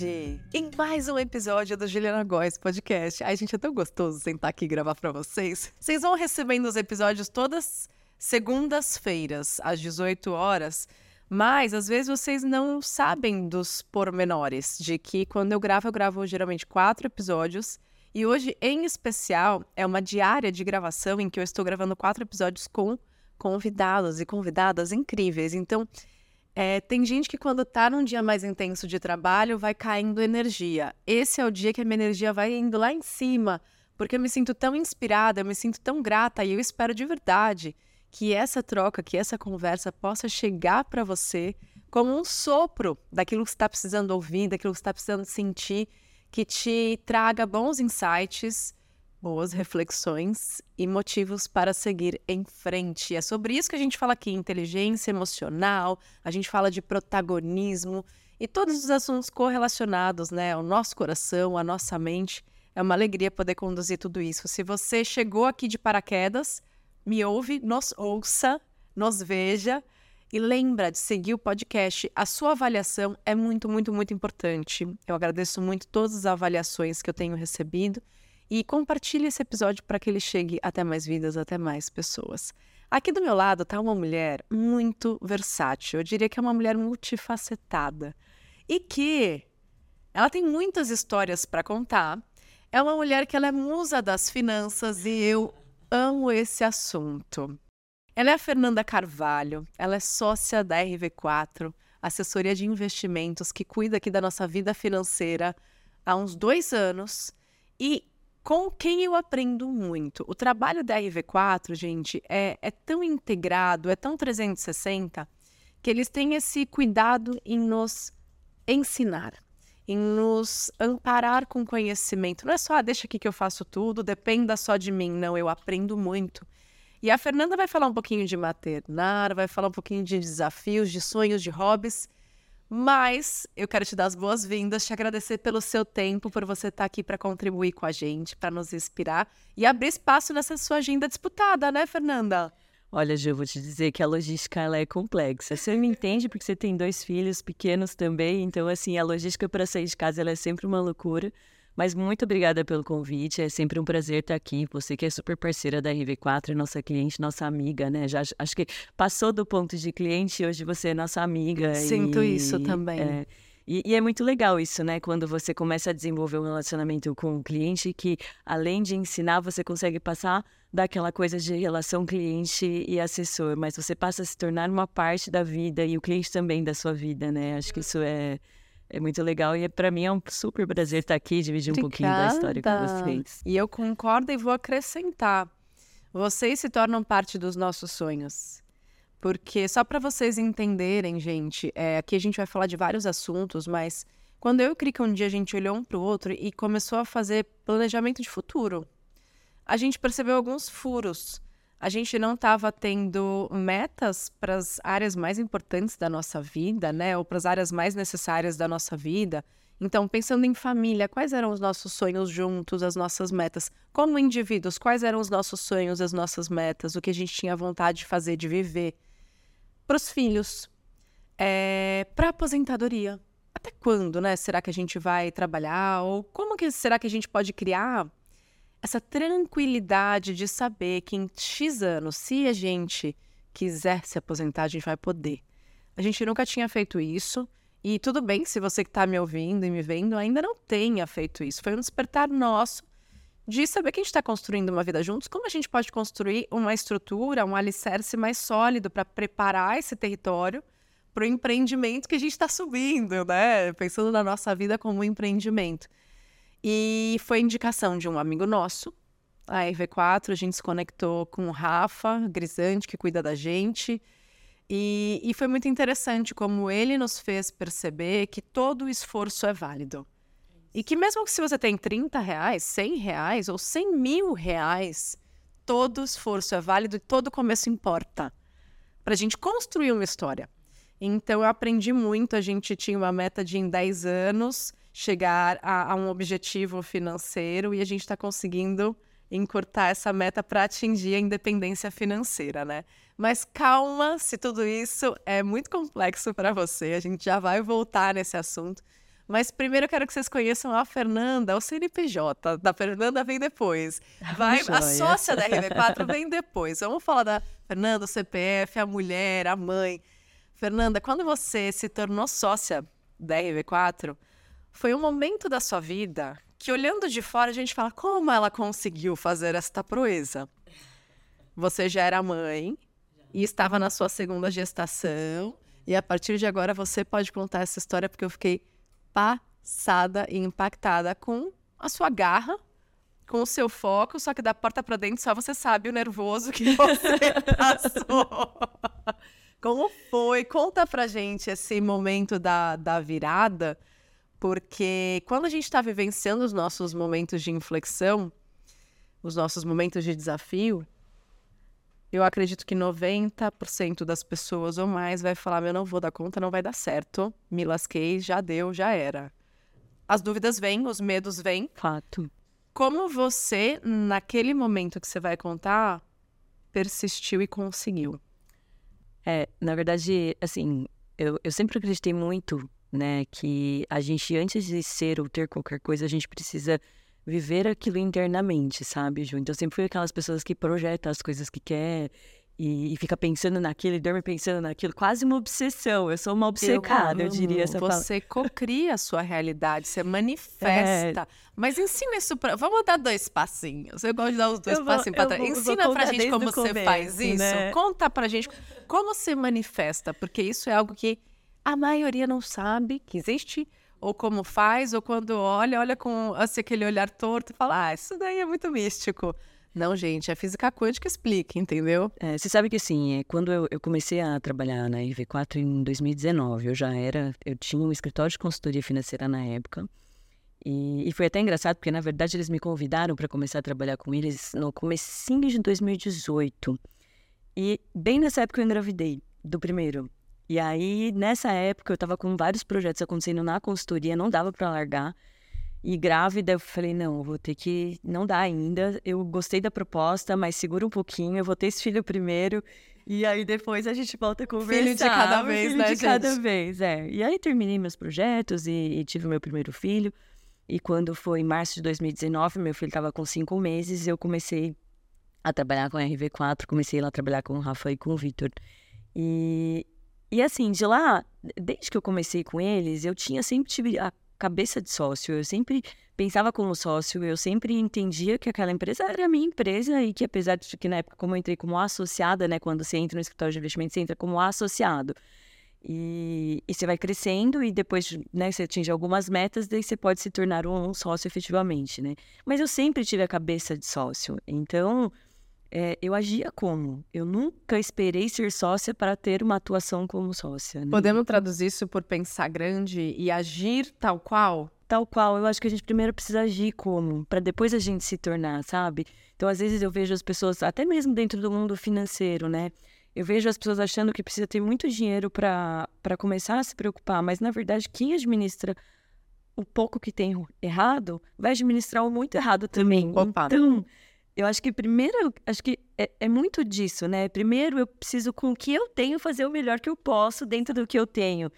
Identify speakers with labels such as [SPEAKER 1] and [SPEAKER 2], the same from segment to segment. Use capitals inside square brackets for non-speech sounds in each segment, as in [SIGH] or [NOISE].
[SPEAKER 1] hoje em mais um episódio do Juliana Góes Podcast. Ai, gente, é tão gostoso sentar aqui e gravar para vocês. Vocês vão recebendo os episódios todas segundas-feiras, às 18 horas. Mas às vezes vocês não sabem dos pormenores de que quando eu gravo, eu gravo geralmente quatro episódios. E hoje, em especial, é uma diária de gravação em que eu estou gravando quatro episódios com convidados e convidadas incríveis. Então, é, tem gente que quando tá num dia mais intenso de trabalho, vai caindo energia. Esse é o dia que a minha energia vai indo lá em cima, porque eu me sinto tão inspirada, eu me sinto tão grata e eu espero de verdade que essa troca, que essa conversa possa chegar para você como um sopro daquilo que você está precisando ouvir, daquilo que você está precisando sentir, que te traga bons insights, boas reflexões e motivos para seguir em frente. É sobre isso que a gente fala aqui: inteligência emocional, a gente fala de protagonismo e todos os assuntos correlacionados, né? O nosso coração, a nossa mente. É uma alegria poder conduzir tudo isso. Se você chegou aqui de paraquedas, me ouve, nos ouça, nos veja e lembra de seguir o podcast. A sua avaliação é muito, muito, muito importante. Eu agradeço muito todas as avaliações que eu tenho recebido e compartilhe esse episódio para que ele chegue até mais vidas, até mais pessoas. Aqui do meu lado está uma mulher muito versátil. Eu diria que é uma mulher multifacetada e que ela tem muitas histórias para contar. É uma mulher que ela é musa das finanças e eu amo esse assunto. Ela é a Fernanda Carvalho, ela é sócia da RV4, assessoria de investimentos que cuida aqui da nossa vida financeira há uns dois anos e com quem eu aprendo muito. O trabalho da RV4, gente, é, é tão integrado, é tão 360, que eles têm esse cuidado em nos ensinar, em nos amparar com conhecimento. Não é só, ah, deixa aqui que eu faço tudo, dependa só de mim. Não, eu aprendo muito. E a Fernanda vai falar um pouquinho de maternar, vai falar um pouquinho de desafios, de sonhos, de hobbies. Mas eu quero te dar as boas-vindas, te agradecer pelo seu tempo, por você estar aqui para contribuir com a gente, para nos inspirar e abrir espaço nessa sua agenda disputada, né, Fernanda?
[SPEAKER 2] Olha, Ju, vou te dizer que a logística ela é complexa. Você me entende porque você tem dois filhos pequenos também, então assim, a logística para sair de casa ela é sempre uma loucura. Mas muito obrigada pelo convite. É sempre um prazer estar aqui. Você que é super parceira da RV4, nossa cliente, nossa amiga, né? Já acho que passou do ponto de cliente, hoje você é nossa amiga.
[SPEAKER 1] Sinto e, isso também.
[SPEAKER 2] É, e, e, é muito legal isso, né? Quando você começa a desenvolver um relacionamento com o cliente, que além de ensinar, você consegue passar daquela coisa de relação cliente e assessor, mas você passa a se tornar uma parte da vida e o cliente também da sua vida, né? Acho que isso é é muito legal e para mim é um super prazer estar aqui e dividir Obrigada. um pouquinho da história com vocês.
[SPEAKER 1] E eu concordo e vou acrescentar. Vocês se tornam parte dos nossos sonhos. Porque só para vocês entenderem, gente, é, aqui a gente vai falar de vários assuntos, mas quando eu e o Krika um dia a gente olhou um para o outro e começou a fazer planejamento de futuro, a gente percebeu alguns furos a gente não estava tendo metas para as áreas mais importantes da nossa vida, né? Ou para as áreas mais necessárias da nossa vida. Então, pensando em família, quais eram os nossos sonhos juntos, as nossas metas? Como indivíduos, quais eram os nossos sonhos, as nossas metas, o que a gente tinha vontade de fazer, de viver? Para os filhos, é, para a aposentadoria. Até quando, né? Será que a gente vai trabalhar? Ou como que será que a gente pode criar essa tranquilidade de saber que em X anos, se a gente quiser se aposentar, a gente vai poder. A gente nunca tinha feito isso. E tudo bem se você que está me ouvindo e me vendo ainda não tenha feito isso. Foi um despertar nosso de saber que a gente está construindo uma vida juntos, como a gente pode construir uma estrutura, um alicerce mais sólido para preparar esse território para o empreendimento que a gente está subindo, né? Pensando na nossa vida como um empreendimento. E foi indicação de um amigo nosso, a RV4, a gente se conectou com o Rafa Grisante, que cuida da gente. E, e foi muito interessante como ele nos fez perceber que todo esforço é válido. E que mesmo que se você tem 30 reais, 100 reais ou 100 mil reais, todo esforço é válido e todo começo importa. Para a gente construir uma história. Então eu aprendi muito, a gente tinha uma meta de em 10 anos chegar a, a um objetivo financeiro e a gente está conseguindo encurtar essa meta para atingir a independência financeira, né? Mas calma, se tudo isso é muito complexo para você, a gente já vai voltar nesse assunto. Mas primeiro eu quero que vocês conheçam a Fernanda, o CNPJ da Fernanda vem depois. [LAUGHS] Vai, a sócia da RV4 [LAUGHS] vem depois. Vamos falar da Fernanda, o CPF, a mulher, a mãe. Fernanda, quando você se tornou sócia da RV4, foi um momento da sua vida que, olhando de fora, a gente fala como ela conseguiu fazer esta proeza. Você já era mãe e estava na sua segunda gestação, e a partir de agora você pode contar essa história porque eu fiquei passada e impactada com a sua garra, com o seu foco, só que da porta para dentro só você sabe o nervoso que [LAUGHS] você passou. Como foi? Conta pra gente esse momento da, da virada, porque quando a gente está vivenciando os nossos momentos de inflexão, os nossos momentos de desafio, eu acredito que 90% das pessoas ou mais vai falar: eu não vou dar conta, não vai dar certo, me lasquei, já deu, já era. As dúvidas vêm, os medos vêm.
[SPEAKER 2] Fato.
[SPEAKER 1] Como você, naquele momento que você vai contar, persistiu e conseguiu?
[SPEAKER 2] É, na verdade, assim, eu, eu sempre acreditei muito, né, que a gente, antes de ser ou ter qualquer coisa, a gente precisa viver aquilo internamente, sabe, Ju? Então, eu sempre fui aquelas pessoas que projetam as coisas que quer e, e fica pensando naquilo e dorme pensando naquilo, quase uma obsessão. Eu sou uma obcecada, eu, eu diria essa.
[SPEAKER 1] Você cocria a sua realidade, você [LAUGHS] manifesta. É... Mas ensina isso pra. Vamos dar dois passinhos. Eu gosto de dar os dois passinhos pra trás. Ensina vou pra gente como você começo, faz isso. Né? Conta pra gente como você manifesta, porque isso é algo que a maioria não sabe que existe ou como faz, ou quando olha, olha com assim, aquele olhar torto e fala: Ah, isso daí é muito místico. Não, gente, é física quântica explica, entendeu?
[SPEAKER 2] É, você sabe que assim, é, quando eu, eu, comecei a trabalhar na RV4 em 2019, eu já era, eu tinha um escritório de consultoria financeira na época. E, e foi até engraçado, porque na verdade eles me convidaram para começar a trabalhar com eles no comecinho de 2018. E bem nessa época eu engravidei do primeiro. E aí, nessa época, eu estava com vários projetos acontecendo na consultoria, não dava para largar. E grávida, eu falei, não, eu vou ter que. Não dá ainda. Eu gostei da proposta, mas segura um pouquinho, eu vou ter esse filho primeiro. E aí depois a gente volta a conversar.
[SPEAKER 1] Filho de cada vez,
[SPEAKER 2] filho
[SPEAKER 1] né,
[SPEAKER 2] de
[SPEAKER 1] gente?
[SPEAKER 2] cada vez, é. E aí terminei meus projetos e, e tive meu primeiro filho. E quando foi em março de 2019, meu filho estava com cinco meses, eu comecei a trabalhar com a RV4, comecei lá a trabalhar com o Rafa e com o Vitor. E, e assim, de lá, desde que eu comecei com eles, eu tinha sempre tive a cabeça de sócio. Eu sempre pensava como sócio, eu sempre entendia que aquela empresa era a minha empresa e que apesar de que na época como eu entrei como associada, né, quando você entra no escritório de investimento, você entra como associado. E, e você vai crescendo e depois, né, você atinge algumas metas, daí você pode se tornar um, um sócio efetivamente, né? Mas eu sempre tive a cabeça de sócio. Então, é, eu agia como? Eu nunca esperei ser sócia para ter uma atuação como sócia. Né?
[SPEAKER 1] Podemos traduzir isso por pensar grande e agir tal qual?
[SPEAKER 2] Tal qual. Eu acho que a gente primeiro precisa agir como, para depois a gente se tornar, sabe? Então, às vezes eu vejo as pessoas, até mesmo dentro do mundo financeiro, né? Eu vejo as pessoas achando que precisa ter muito dinheiro para começar a se preocupar, mas na verdade, quem administra o pouco que tem errado vai administrar o muito errado também.
[SPEAKER 1] Opa.
[SPEAKER 2] Então eu acho que primeiro, acho que é, é, muito disso, né? Primeiro eu preciso com o que eu tenho fazer o melhor que eu posso dentro do que eu tenho.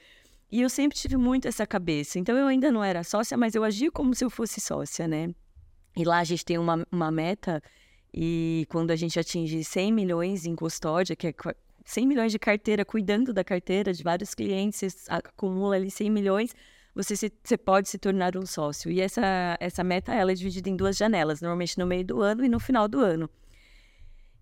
[SPEAKER 2] E eu sempre tive muito essa cabeça. Então eu ainda não era sócia, mas eu agia como se eu fosse sócia, né? E lá a gente tem uma, uma meta e quando a gente atinge 100 milhões em custódia, que é 100 milhões de carteira, cuidando da carteira de vários clientes, acumula ali 100 milhões, você, se, você pode se tornar um sócio. E essa, essa meta ela é dividida em duas janelas, normalmente no meio do ano e no final do ano.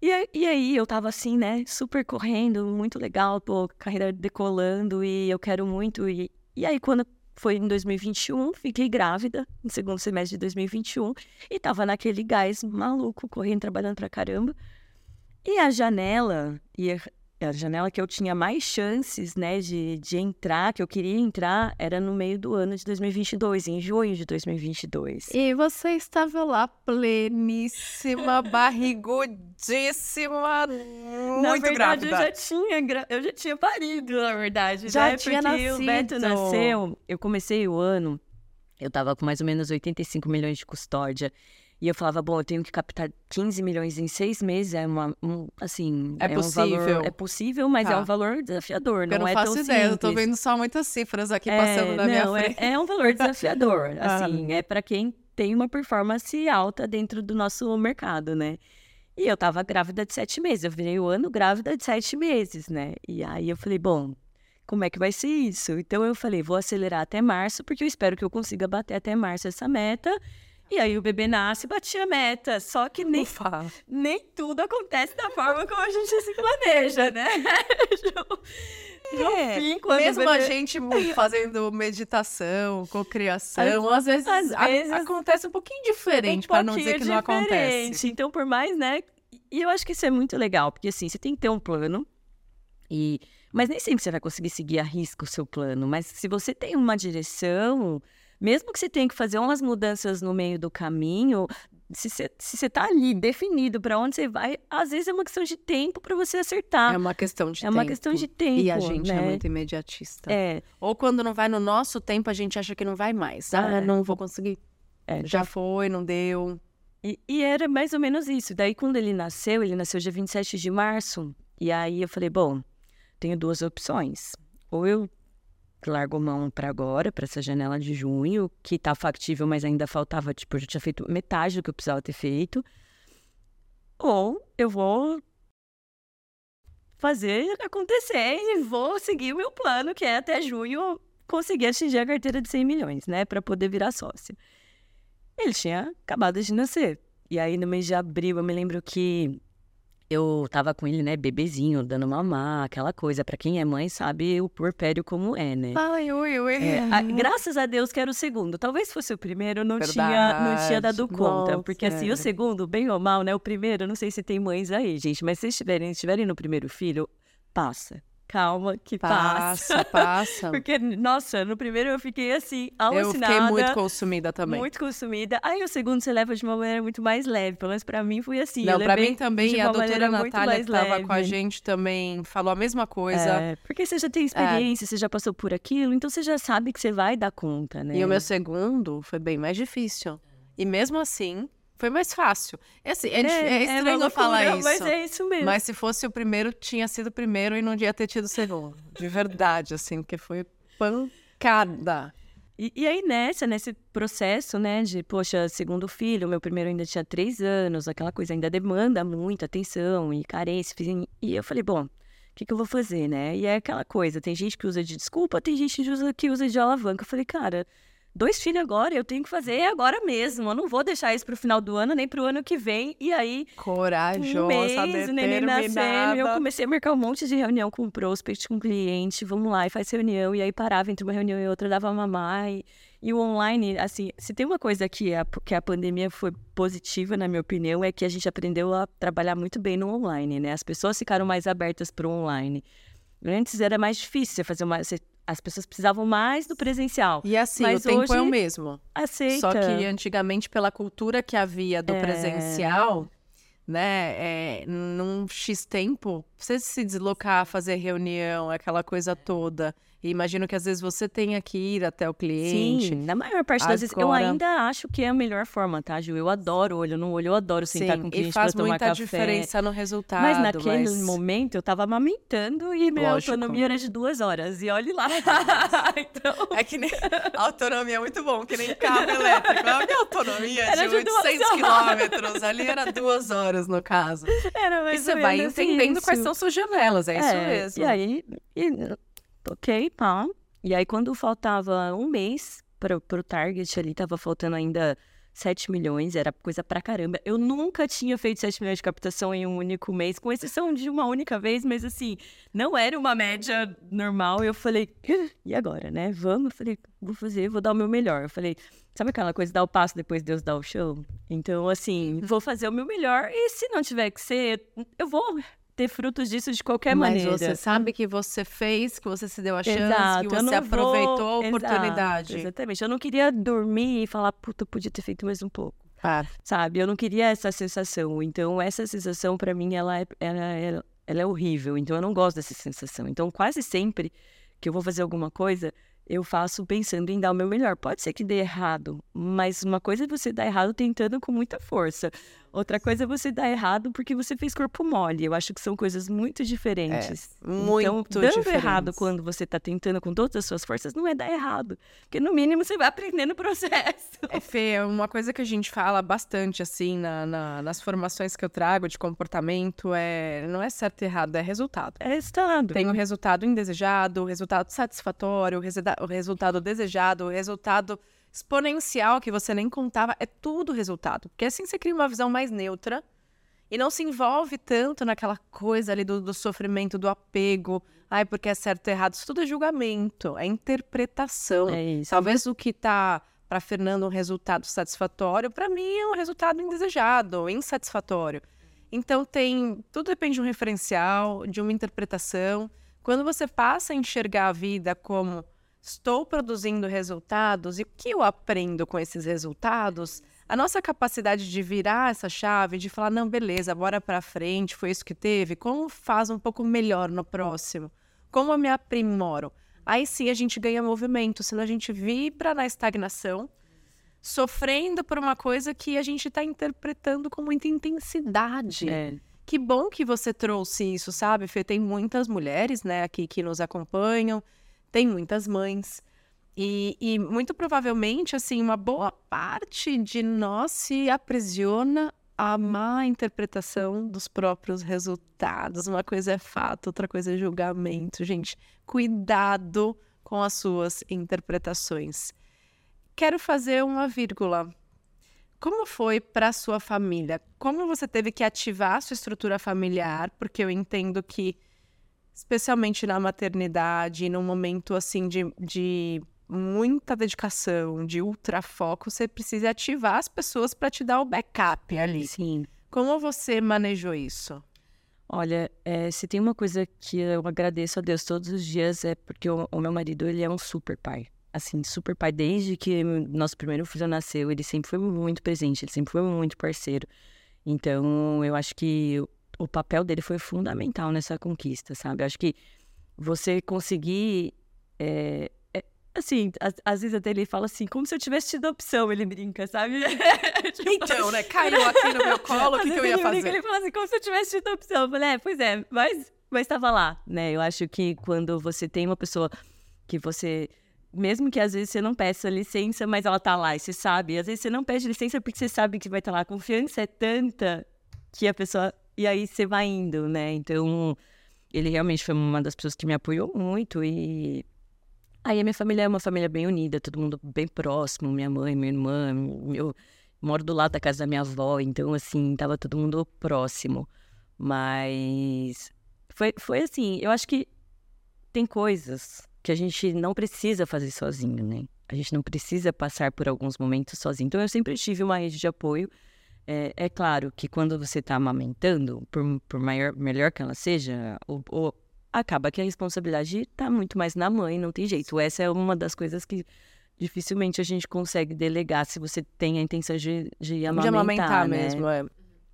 [SPEAKER 2] E, e aí eu tava assim, né, super correndo, muito legal, pô, carreira decolando e eu quero muito. E, e aí quando foi em 2021, fiquei grávida, no segundo semestre de 2021, e tava naquele gás maluco, correndo, trabalhando pra caramba. E a janela, e a janela que eu tinha mais chances, né, de, de entrar, que eu queria entrar, era no meio do ano de 2022, em junho de 2022.
[SPEAKER 1] E você estava lá pleníssima, [LAUGHS] barrigudíssima, muito
[SPEAKER 2] na verdade,
[SPEAKER 1] grávida.
[SPEAKER 2] eu já tinha, eu já tinha parido, na verdade.
[SPEAKER 1] Já
[SPEAKER 2] né?
[SPEAKER 1] tinha
[SPEAKER 2] Porque
[SPEAKER 1] nascido.
[SPEAKER 2] o Beto nasceu, eu comecei o ano, eu tava com mais ou menos 85 milhões de custódia. E eu falava, bom, eu tenho que captar 15 milhões em seis meses, é uma, um, assim...
[SPEAKER 1] É
[SPEAKER 2] um
[SPEAKER 1] possível.
[SPEAKER 2] valor- é possível, mas é
[SPEAKER 1] Tá.
[SPEAKER 2] um valor desafiador,
[SPEAKER 1] Eu
[SPEAKER 2] não,
[SPEAKER 1] não
[SPEAKER 2] é
[SPEAKER 1] faço
[SPEAKER 2] tão
[SPEAKER 1] ideia, eu tô
[SPEAKER 2] simples.
[SPEAKER 1] vendo só muitas cifras aqui
[SPEAKER 2] É,
[SPEAKER 1] passando na minha
[SPEAKER 2] não, é-
[SPEAKER 1] frente.
[SPEAKER 2] É, um valor [LAUGHS] desafiador,
[SPEAKER 1] Ah.
[SPEAKER 2] assim, é para quem tem uma performance alta dentro do nosso mercado, né? E eu tava grávida de sete meses, eu virei o ano grávida de sete meses, né? E aí eu falei, bom, como é que vai ser isso? Então eu falei, vou acelerar até março, porque eu espero que eu consiga bater até março essa meta. E aí o bebê nasce e bati a meta, só que nem
[SPEAKER 1] Ufa.
[SPEAKER 2] nem tudo acontece da forma como a gente se planeja, né? [LAUGHS] No
[SPEAKER 1] É,
[SPEAKER 2] fim, quando
[SPEAKER 1] Mesmo a
[SPEAKER 2] bebê-
[SPEAKER 1] gente [LAUGHS] fazendo meditação, cocriação, às vezes,
[SPEAKER 2] às
[SPEAKER 1] a-
[SPEAKER 2] vezes-
[SPEAKER 1] acontece um pouquinho diferente,
[SPEAKER 2] um
[SPEAKER 1] para não dizer que
[SPEAKER 2] pouquinho
[SPEAKER 1] não acontece.
[SPEAKER 2] diferente. Então, por mais, né? E eu acho que isso é muito legal, porque assim, você tem que ter um plano. E mas nem sempre você vai conseguir seguir a risco o seu plano, mas se você tem uma direção, mesmo que você tenha que fazer umas mudanças no meio do caminho, se você, se você tá ali definido para onde você vai, às vezes é uma questão de tempo para você acertar.
[SPEAKER 1] É uma questão de
[SPEAKER 2] É
[SPEAKER 1] tempo.
[SPEAKER 2] uma questão de tempo.
[SPEAKER 1] E a gente é
[SPEAKER 2] né?
[SPEAKER 1] muito imediatista.
[SPEAKER 2] É,
[SPEAKER 1] Ou quando não vai no nosso tempo, a gente acha que não vai mais. Ah,
[SPEAKER 2] É.
[SPEAKER 1] não vou conseguir.
[SPEAKER 2] é,
[SPEAKER 1] Já foi, não deu.
[SPEAKER 2] E, e era mais ou menos isso. Daí, quando ele nasceu, ele nasceu dia 27 de março. E aí eu falei, bom, tenho duas opções. Ou eu largo mão para agora, para essa janela de junho, que tá factível, mas ainda faltava, tipo, eu já tinha feito metade do que eu precisava ter feito. Ou eu vou fazer acontecer e vou seguir o meu plano, que é até junho conseguir atingir a carteira de 100 milhões, né, para poder virar sócio. Ele tinha acabado de nascer. E aí, no mês de abril, eu me lembro que eu tava com ele, né, bebezinho, dando mamar, aquela coisa. Pra quem é mãe, sabe o puerpério como é, né?
[SPEAKER 1] Ai, ui, ui.
[SPEAKER 2] É, a- graças a Deus que era o segundo. Talvez fosse o primeiro, eu não tinha, não tinha dado conta.
[SPEAKER 1] Nossa,
[SPEAKER 2] Porque assim,
[SPEAKER 1] é.
[SPEAKER 2] o segundo, bem ou mal, né? O primeiro, eu não sei se tem mães aí, gente, mas se estiverem, estiverem no primeiro filho, passa. Calma, que passa.
[SPEAKER 1] Passa, passa. [LAUGHS]
[SPEAKER 2] Porque, nossa, no primeiro eu fiquei assim,
[SPEAKER 1] Eu
[SPEAKER 2] alucinada.
[SPEAKER 1] fiquei muito consumida também.
[SPEAKER 2] Muito consumida. Aí o segundo você leva de uma maneira muito mais leve. Pelo menos pra mim foi assim.
[SPEAKER 1] Não,
[SPEAKER 2] eu
[SPEAKER 1] pra mim também, e a doutora Natália, que tava com a
[SPEAKER 2] leve.
[SPEAKER 1] gente, também falou a mesma coisa.
[SPEAKER 2] É, porque você já tem experiência, você já passou por aquilo, então você já sabe que você vai dar conta, né?
[SPEAKER 1] E o meu segundo foi bem mais difícil. E mesmo assim, foi mais fácil. É, assim, é, dif- é
[SPEAKER 2] uma
[SPEAKER 1] estranho
[SPEAKER 2] loucura,
[SPEAKER 1] falar isso.
[SPEAKER 2] Mas é isso mesmo.
[SPEAKER 1] Mas se fosse o primeiro, tinha sido o primeiro e não ia ter tido o segundo. De verdade, assim, porque foi pancada.
[SPEAKER 2] E, e aí nessa, nesse processo, né, de, poxa, segundo filho, meu primeiro ainda tinha três anos, aquela coisa ainda demanda muita atenção e carência. E eu falei, bom, o que, que eu vou fazer, né? E é aquela coisa, tem gente que usa de desculpa, tem gente que usa, que usa de alavanca. Eu falei, cara, dois filhos agora, eu tenho que fazer agora mesmo. Eu não vou deixar isso pro final do ano, nem pro ano que vem. E aí, um
[SPEAKER 1] Corajosa,
[SPEAKER 2] mês, o neném nascendo, eu comecei a marcar um monte de reunião com o prospect, com o cliente, vamos lá, e faz reunião, e aí parava entre uma reunião e outra, dava mamar, e, e o online, assim, se tem uma coisa que a, que a pandemia foi positiva, na minha opinião, é que a gente aprendeu a trabalhar muito bem no online, né? As pessoas ficaram mais abertas para o online. Antes era mais difícil você fazer uma... você- as pessoas precisavam mais do presencial.
[SPEAKER 1] E assim,
[SPEAKER 2] Mas
[SPEAKER 1] o tempo é o mesmo.
[SPEAKER 2] Aceita.
[SPEAKER 1] Só que antigamente, pela cultura que havia do
[SPEAKER 2] É.
[SPEAKER 1] presencial, né, é, num X tempo, você se deslocar, fazer reunião, aquela coisa toda. E imagino que às vezes você tenha que ir até o cliente.
[SPEAKER 2] Sim, na maior parte das vezes. Eu ainda acho que é a melhor forma, tá, Ju? Eu adoro olho no olho, eu adoro sentar com o
[SPEAKER 1] Sim,
[SPEAKER 2] cliente
[SPEAKER 1] e faz
[SPEAKER 2] pra tomar
[SPEAKER 1] muita
[SPEAKER 2] café.
[SPEAKER 1] diferença no resultado.
[SPEAKER 2] Mas naquele
[SPEAKER 1] mas-
[SPEAKER 2] momento eu tava amamentando e minha
[SPEAKER 1] Lógico.
[SPEAKER 2] autonomia era de duas horas. E olhe lá. [LAUGHS] então. [LAUGHS]
[SPEAKER 1] É que nem... A autonomia é muito bom, que nem carro [LAUGHS] elétrico. A minha autonomia
[SPEAKER 2] Era
[SPEAKER 1] de
[SPEAKER 2] de duas
[SPEAKER 1] 800
[SPEAKER 2] horas.
[SPEAKER 1] quilômetros. Ali era duas horas, no caso.
[SPEAKER 2] Era
[SPEAKER 1] E
[SPEAKER 2] mais
[SPEAKER 1] você
[SPEAKER 2] ou
[SPEAKER 1] vai entendendo quais
[SPEAKER 2] isso.
[SPEAKER 1] são suas janelas, é, isso mesmo.
[SPEAKER 2] E aí, e, ok, pá. E aí, quando faltava um mês para o target ali, tava faltando ainda 7 milhões, era coisa pra caramba. Eu nunca tinha feito 7 milhões de captação em um único mês, com exceção de uma única vez, mas assim, não era uma média normal. Eu falei, e agora, né? Vamos? Eu falei, vou fazer, vou dar o meu melhor. Eu falei, sabe aquela coisa, dar o passo depois Deus dá o show? Então, assim, vou fazer o meu melhor e se não tiver que ser, eu vou ter frutos disso de qualquer
[SPEAKER 1] Mas
[SPEAKER 2] maneira.
[SPEAKER 1] você sabe que você fez, que você se deu a chance,
[SPEAKER 2] Exato,
[SPEAKER 1] que você aproveitou
[SPEAKER 2] vou-
[SPEAKER 1] a oportunidade.
[SPEAKER 2] Exato, exatamente. Eu não queria dormir e falar, puta, eu podia ter feito mais um pouco.
[SPEAKER 1] Claro.
[SPEAKER 2] Sabe? Eu não queria essa sensação. Então, essa sensação, pra mim, ela é, ela, é- ela é horrível. Então, eu não gosto dessa sensação. Então, quase sempre que eu vou fazer alguma coisa, eu faço pensando em dar o meu melhor. Pode ser que dê errado, mas uma coisa é você dar errado tentando com muita força. Outra coisa é você dar errado porque você fez corpo mole. Eu acho que são coisas muito diferentes.
[SPEAKER 1] É, muito
[SPEAKER 2] então, dando
[SPEAKER 1] diferentes.
[SPEAKER 2] errado quando você está tentando com todas as suas forças, não é dar errado. Porque no mínimo você vai aprender no processo.
[SPEAKER 1] É, Fê, é uma coisa que a gente fala bastante, assim, na, na- nas formações que eu trago de comportamento, é não é certo e errado, é resultado.
[SPEAKER 2] É resultado.
[SPEAKER 1] Tem o resultado indesejado, o resultado satisfatório, o resultado desejado, o resultado exponencial que você nem contava, é tudo resultado. Porque assim você cria uma visão mais neutra e não se envolve tanto naquela coisa ali do, do sofrimento, do apego. Ai, porque é certo e errado. Isso tudo é julgamento, é interpretação.
[SPEAKER 2] É isso.
[SPEAKER 1] Talvez o que tá para Fernando um resultado satisfatório, para mim é um resultado indesejado, insatisfatório. Então tem, tudo depende de um referencial, de uma interpretação. Quando você passa a enxergar a vida como estou produzindo resultados e o que eu aprendo com esses resultados, a nossa capacidade de virar essa chave, de falar não, beleza, bora para frente, foi isso que teve, como faz um pouco melhor no próximo? Como eu me aprimoro? Aí sim a gente ganha movimento, senão a gente vibra na estagnação, sofrendo por uma coisa que a gente está interpretando com muita intensidade.
[SPEAKER 2] É.
[SPEAKER 1] Que bom que você trouxe isso, sabe, Fê? Tem muitas mulheres, né, aqui que nos acompanham, tem muitas mães. E, e muito provavelmente, assim, uma boa parte de nós se aprisiona à má interpretação dos próprios resultados. Uma coisa é fato, outra coisa é julgamento. Gente, cuidado com as suas interpretações. Quero fazer uma vírgula. Como foi para sua família? Como você teve que ativar a sua estrutura familiar? Porque eu entendo que, especialmente na maternidade, num momento assim de, de muita dedicação, de ultrafoco, você precisa ativar as pessoas para te dar o backup ali.
[SPEAKER 2] Sim.
[SPEAKER 1] Como você manejou isso?
[SPEAKER 2] Olha, é, se tem uma coisa que eu agradeço a Deus todos os dias é porque o, o meu marido, ele é um super pai. Assim, super pai. Desde que nosso primeiro filho nasceu, ele sempre foi muito presente, ele sempre foi muito parceiro. Então, eu acho que o, papel dele foi fundamental nessa conquista, sabe? Eu acho que você conseguir... é, é, assim, às, às vezes até ele fala assim, como se eu tivesse tido opção, ele brinca, sabe? [LAUGHS] Tipo,
[SPEAKER 1] Então, né? Caiu aqui no meu colo, o que, que eu ia
[SPEAKER 2] ele brinca,
[SPEAKER 1] fazer?
[SPEAKER 2] Ele fala assim, como se eu tivesse tido opção. Eu falei, é, pois é, mas, mas tava lá, né? Eu acho que quando você tem uma pessoa que você... Mesmo que às vezes você não peça licença, mas ela tá lá e você sabe. Às vezes você não pede licença porque você sabe que vai estar lá. A confiança é tanta que a pessoa... E aí você vai indo, né? Então, ele realmente foi uma das pessoas que me apoiou muito e... Aí a minha família é uma família bem unida, todo mundo bem próximo, minha mãe, minha irmã, eu moro do lado da casa da minha avó, então assim, tava todo mundo próximo. Mas foi, foi assim, eu acho que tem coisas que a gente não precisa fazer sozinho, né? A gente não precisa passar por alguns momentos sozinho. Então eu sempre tive uma rede de apoio. É, é claro que quando você está amamentando, por, por maior, melhor que ela seja, o, o- acaba que a responsabilidade está muito mais na mãe, não tem jeito. Essa é uma das coisas que dificilmente a gente consegue delegar se você tem a intenção de, de amamentar,
[SPEAKER 1] de amamentar
[SPEAKER 2] né?
[SPEAKER 1] mesmo, é.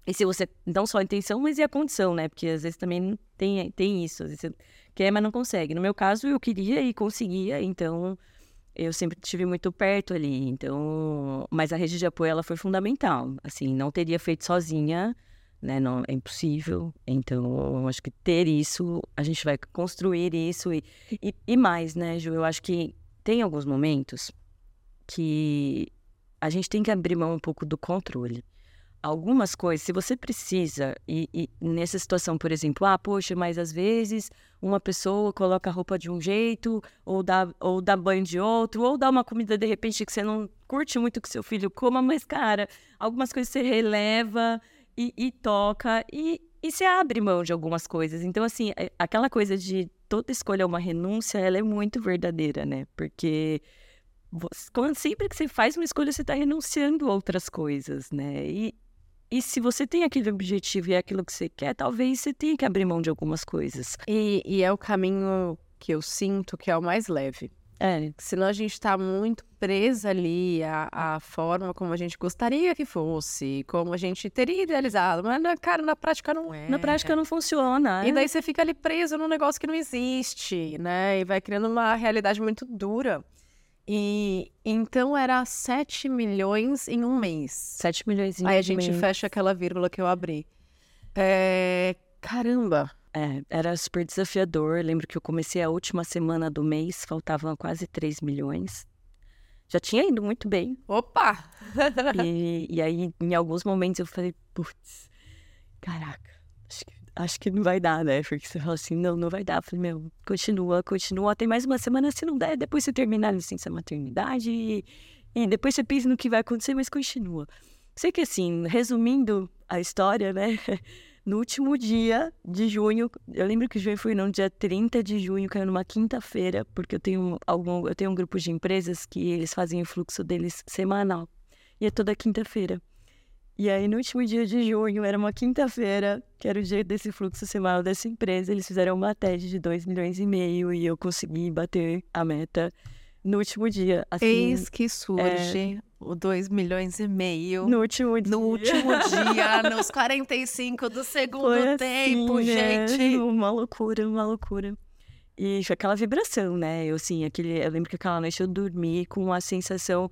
[SPEAKER 2] E se você, não só a intenção, mas e a condição, né? Porque às vezes também tem, tem isso. Às vezes você quer, mas não consegue. No meu caso, eu queria e conseguia, então eu sempre estive muito perto ali. Então, mas a rede de apoio, ela foi fundamental. Assim, não teria feito sozinha, né? Não, é impossível. Então, acho que ter isso, a gente vai construir isso e, e, e mais, né, Ju? Eu acho que tem alguns momentos que a gente tem que abrir mão um pouco do controle algumas coisas, se você precisa, e, e nessa situação, por exemplo, ah, poxa, mas às vezes uma pessoa coloca a roupa de um jeito, ou dá, ou dá banho de outro, ou dá uma comida de repente que você não curte muito que seu filho coma, mas, cara, algumas coisas você releva e, e toca, e, e você abre mão de algumas coisas. Então, assim, é- aquela coisa de toda escolha é uma renúncia, ela é muito verdadeira, né? Porque sempre que você faz uma escolha, você está renunciando a outras coisas, né? E, e se você tem aquele objetivo e é aquilo que você quer, talvez você tenha que abrir mão de algumas coisas.
[SPEAKER 1] E, e é o caminho que eu sinto que é o mais leve.
[SPEAKER 2] É,
[SPEAKER 1] Senão a gente tá muito presa ali à, à forma como a gente gostaria que fosse, como a gente teria idealizado. Mas, na, cara, na prática não é.
[SPEAKER 2] na prática não funciona.
[SPEAKER 1] E
[SPEAKER 2] é.
[SPEAKER 1] daí você fica ali preso num negócio que não existe, né? E vai criando uma realidade muito dura. E então era 7 milhões em um mês.
[SPEAKER 2] 7 milhões
[SPEAKER 1] Aí a gente
[SPEAKER 2] mês.
[SPEAKER 1] fecha aquela vírgula que eu abri. É... Caramba!
[SPEAKER 2] É, era super desafiador. Lembro que eu comecei a última semana do mês, faltavam quase 3 milhões. Já tinha ido muito bem.
[SPEAKER 1] Opa!
[SPEAKER 2] E, e aí, em alguns momentos, eu falei, putz, caraca, acho que, acho que não vai dar, né? Porque você fala assim, não, não vai dar. Eu falei, meu, continua, continua. Tem mais uma semana, se não der, depois você terminar a licença maternidade e, e depois você pensa no que vai acontecer, mas continua. Sei que assim, resumindo a história, né? [LAUGHS] No último dia de junho, eu lembro que junho foi no dia 30 de junho, caiu numa quinta-feira, porque eu tenho algum, eu tenho um grupo de empresas que eles fazem o fluxo deles semanal. E é toda quinta-feira. E aí, no último dia de junho, era uma quinta-feira, que era o dia desse fluxo semanal dessa empresa, eles fizeram uma TED de 2 milhões e meio e eu consegui bater a meta no último dia. Assim,
[SPEAKER 1] Eis que surge o 2 milhões e meio.
[SPEAKER 2] no último dia.
[SPEAKER 1] No último dia, [LAUGHS] nos 45 do segundo
[SPEAKER 2] assim,
[SPEAKER 1] tempo,
[SPEAKER 2] né?
[SPEAKER 1] gente.
[SPEAKER 2] Uma loucura, uma loucura. E foi aquela vibração, né? Eu, assim, aquele, eu lembro que aquela noite eu dormi com uma sensação,